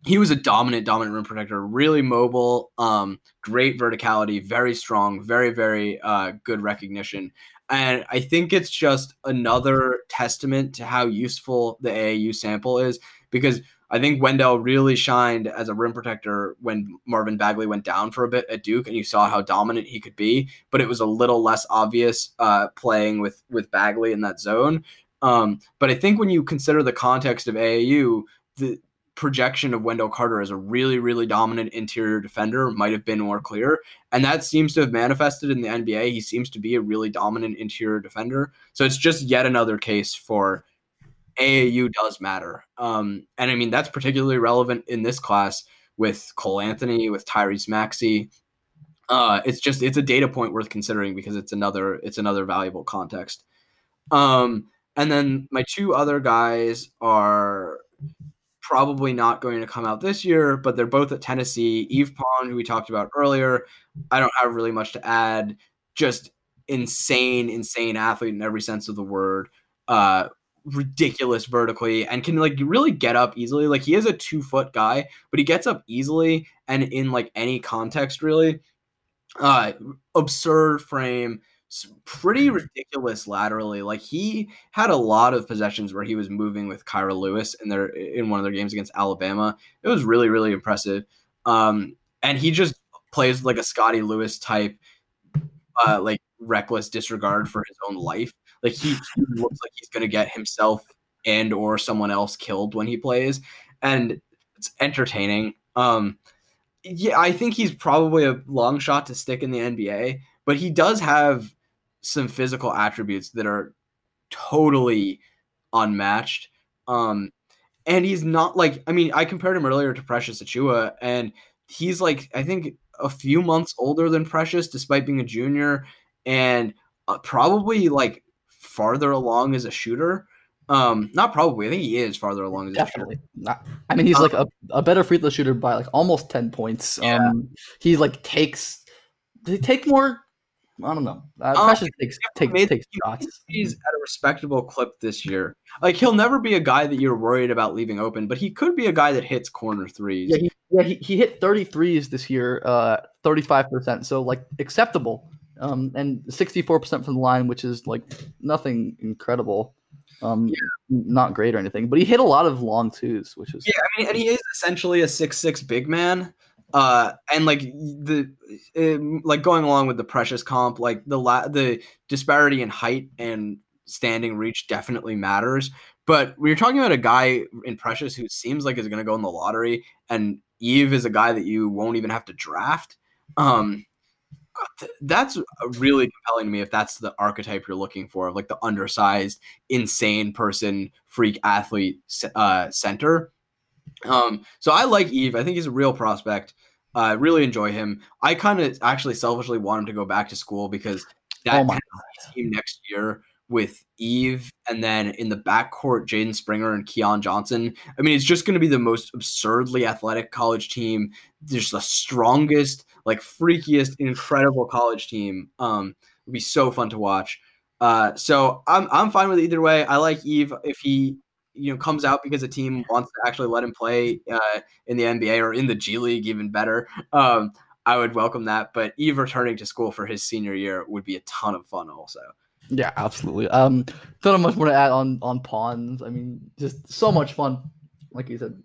he was a dominant, dominant rim protector, really mobile, um, great verticality, very strong, very, very uh, good recognition. And I think it's just another testament to how useful the AAU sample is because I think Wendell really shined as a rim protector when Marvin Bagley went down for a bit at Duke, and you saw how dominant he could be. But it was a little less obvious uh, playing with with Bagley in that zone. Um, but I think when you consider the context of AAU, the projection of Wendell Carter as a really, really dominant interior defender might have been more clear. And that seems to have manifested in the NBA. He seems to be a really dominant interior defender. So it's just yet another case for AAU does matter. Um, and I mean, that's particularly relevant in this class with Cole Anthony, with Tyrese Maxey. Uh, it's just it's a data point worth considering because it's another it's another valuable context. Um, and then my two other guys are probably not going to come out this year, but they're both at Tennessee. Yves Pons, who we talked about earlier, I don't have really much to add. Just insane, insane athlete in every sense of the word. Uh, ridiculous vertically and can like really get up easily. Like he is a two foot guy, but he gets up easily and in like any context really. Uh, absurd frame pretty ridiculous laterally. Like he had a lot of possessions where he was moving with Kira Lewis in their in one of their games against Alabama. It was really really impressive. Um, and he just plays like a Scottie Lewis type, uh, like reckless disregard for his own life. Like he, he looks like he's gonna get himself and or someone else killed when he plays, and it's entertaining. Um, yeah, I think he's probably a long shot to stick in the NBA, but he does have some physical attributes that are totally unmatched. Um, and he's not like I mean, I compared him earlier to Precious Achiuwa, and he's like I think a few months older than Precious, despite being a junior, and uh, probably like farther along as a shooter. Um, not probably. I think he is farther along as Definitely. Not, I mean, he's um, like a, a better free throw shooter by like almost ten points. Yeah. Um, he like takes. Does he take more I don't know. Uh, um, Precious takes takes, takes shots. He's at a respectable clip this year. Like he'll never be a guy that you're worried about leaving open, but he could be a guy that hits corner threes. Yeah, he, yeah, he, he hit 33s this year, uh, 35%. So like acceptable. Um, and 64% from the line, which is like nothing incredible. Um, yeah. not great or anything, but he hit a lot of long twos, which is yeah. I mean, and he is essentially a six six big man. Uh, and like the it, like going along with the precious comp, like the la- the disparity in height and standing reach definitely matters. But we're talking about a guy in Precious who seems like is going to go in the lottery, and Yves is a guy that you won't even have to draft. Um, that's really compelling to me if that's the archetype you're looking for, of like the undersized, insane person, freak athlete uh, center. Um, so I like Yves. I think he's a real prospect. I uh, really enjoy him. I kind of actually selfishly want him to go back to school because that oh team next year with Yves and then in the backcourt, Jaden Springer and Keon Johnson. I mean, it's just going to be the most absurdly athletic college team. Just the strongest, like freakiest, incredible college team. Um, it'd be so fun to watch. Uh, so I'm I'm fine with either way. I like Yves if he you know comes out because a team wants to actually let him play uh, in the NBA or in the G League, even better. Um, I would welcome that. But Yves returning to school for his senior year would be a ton of fun, also. Yeah, absolutely. Um, don't have much more to add on on Pons. I mean, just so much fun. Like you said,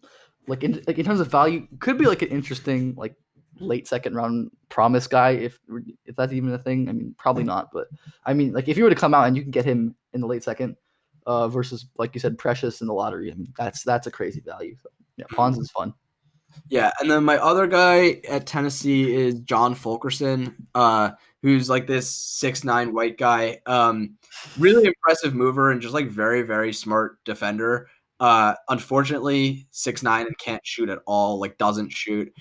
like in like in terms of value, could be like an interesting like late second round promise guy if if that's even a thing. I mean, probably not, but I mean, like if you were to come out and you can get him in the late second, uh, versus like you said, Precious in the lottery. I mean, that's that's a crazy value. So, yeah, Pons is fun. Yeah, and then my other guy at Tennessee is John Fulkerson, uh, who's like this six nine white guy. Um, really impressive mover and just like very very smart defender. Uh, unfortunately, six nine and can't shoot at all. Like doesn't shoot.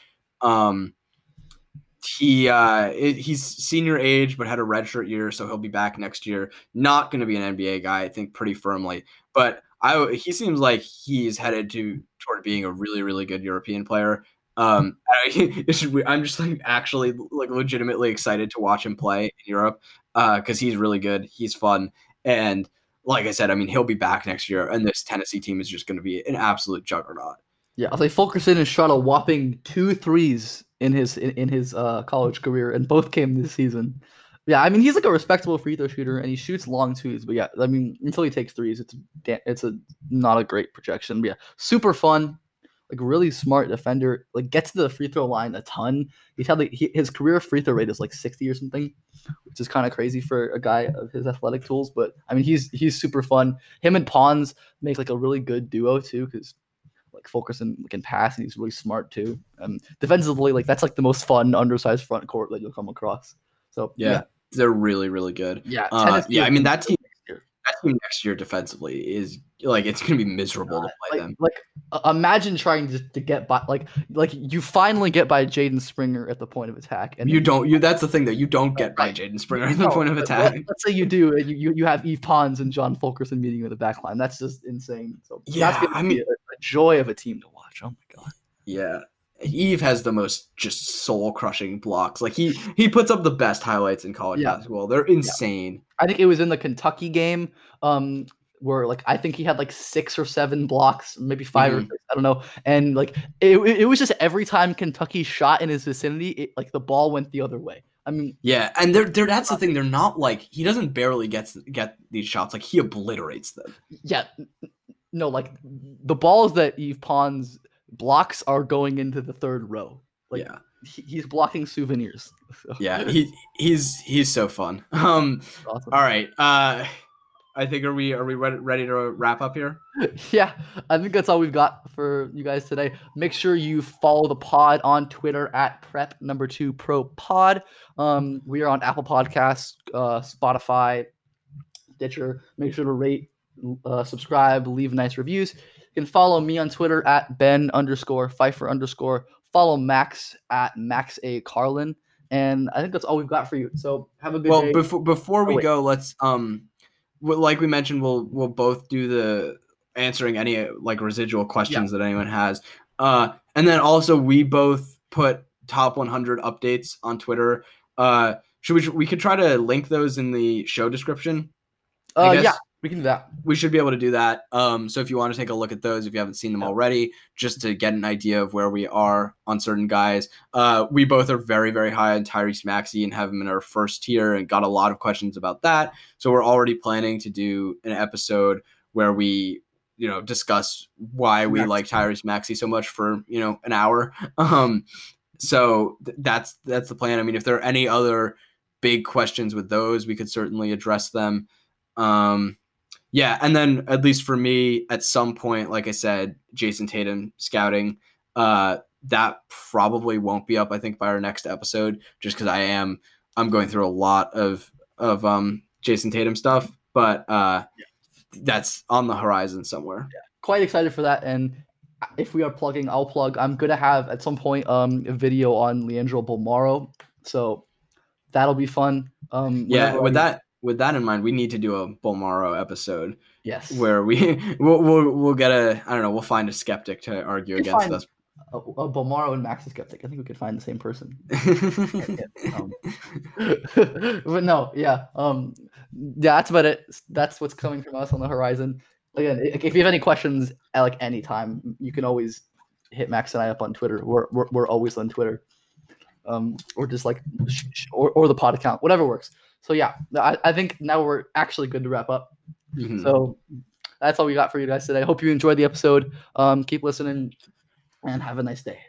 Um, he uh he's senior age but had a redshirt year so he'll be back next year not going to be an nba guy i think pretty firmly but i he seems like he's headed to toward being a really really good european player Um, *laughs* I. I'm just like actually like legitimately excited to watch him play in Europe uh, because he's really good. He's fun, and like I said, I mean he'll be back next year, and this Tennessee team is just going to be an absolute juggernaut. Yeah, I'll say Fulkerson has shot a whopping two threes in his in, in his uh, college career, and both came this season. Yeah, I mean he's like a respectable free throw shooter, and he shoots long twos. But yeah, I mean until he takes threes, it's da- it's a not a great projection. But yeah, super fun, like really smart defender. Like gets to the free throw line a ton. He's had like he, his career free throw rate is like sixty or something, which is kind of crazy for a guy of his athletic tools. But I mean he's he's super fun. Him and Pons make like a really good duo too, because like Fulkerson can pass and he's really smart too. Um, defensively, like that's like the most fun undersized front court that you'll come across. So Yeah, they're really really good. yeah, Uh, yeah, I mean, gonna that team- next year. That team next year defensively is like it's going to be miserable to play like, them. like uh, imagine trying to, to get by like like you finally get by Jaden Springer at the point of attack and You don't. You that's the thing that you don't get by Jaden Springer at the No, point of attack. Let, us say you do, and you, you, have Yves Pons and John Fulkerson meeting with the back line. That's just insane. So Yeah, that's gonna I be mean- joy of a team to watch. Oh my god. Yeah. Yves has the most just soul crushing blocks. Like he he puts up the best highlights in college Yeah. basketball. They're insane. I think it was in the Kentucky game, um, where like I think he had like six or seven blocks, maybe 5 or Mhm. six, I don't know. And like it, it was just every time Kentucky shot in his vicinity, it, like the ball went the other way. I mean, Yeah, and they're they're that's the thing. They're not like he doesn't barely get get these shots. Like he obliterates them. yeah, no, like the balls that Yves Pons blocks are going into the third row. Like yeah, he, he's blocking souvenirs. *laughs* So, yeah. He he's he's so fun. *laughs* Um. awesome. All right. Uh, I think are we are we ready ready to wrap up here? *laughs* yeah, I think that's all we've got for you guys today. Make sure you follow the pod on Twitter at prep number two pro pod. Um, we are on Apple Podcasts, uh, Spotify, Stitcher. Make sure to rate, uh, subscribe, leave nice reviews. You can follow me on Twitter at Ben underscore Pfeiffer underscore. Follow Max at Max A Carlin. And I think that's all we've got for you. So have a good well day. before before we wait. go let's um like we mentioned we'll we'll both do the answering any like residual questions that anyone has uh and then also we both put top 100 updates on twitter uh should we we could try to link those in the show description uh, yeah, we can do that. we should be able to do that. Um, so if you want to take a look at those, if you haven't seen them already, just to get an idea of where we are on certain guys. Uh, we both are very, very high on Tyrese Maxey and have him in our first tier and got a lot of questions about that. So we're already planning to do an episode where we, you know, discuss why we Maxey. like Tyrese Maxey so much for, you know, an hour. *laughs* Um, so th- that's that's the plan. I mean, if there are any other big questions with those, we could certainly address them. Um, yeah, and then at least for me, at some point, like I said, Jayson Tatum scouting, uh, that probably won't be up. I think by our next episode, just because I am I'm going through a lot of of um Jayson Tatum stuff, but uh, that's on the horizon somewhere. Yeah. quite excited for that. And if we are plugging, I'll plug. I'm gonna have at some point um a video on Leandro Bolmaro, so that'll be fun. Um, Yeah, with that with that in mind, we need to do a Bolmaro episode yes, where we *laughs* we'll, we'll we'll get a I don't know we'll find a skeptic to argue against us. a, a Bolmaro and Max is skeptic. I think we could find the same person. *laughs* Um, *laughs* but no, yeah, um, yeah, that's about it. That's what's coming from us on the horizon. Again, if you have any questions at like any time, you can always hit Max and I up on Twitter. We're we're, we're always on Twitter, um, or just like or or the pod account, whatever works. So yeah, I, I think now we're actually good to wrap up. Mhm. So that's all we got for you guys today. I hope you enjoyed the episode. Um, keep listening and have a nice day.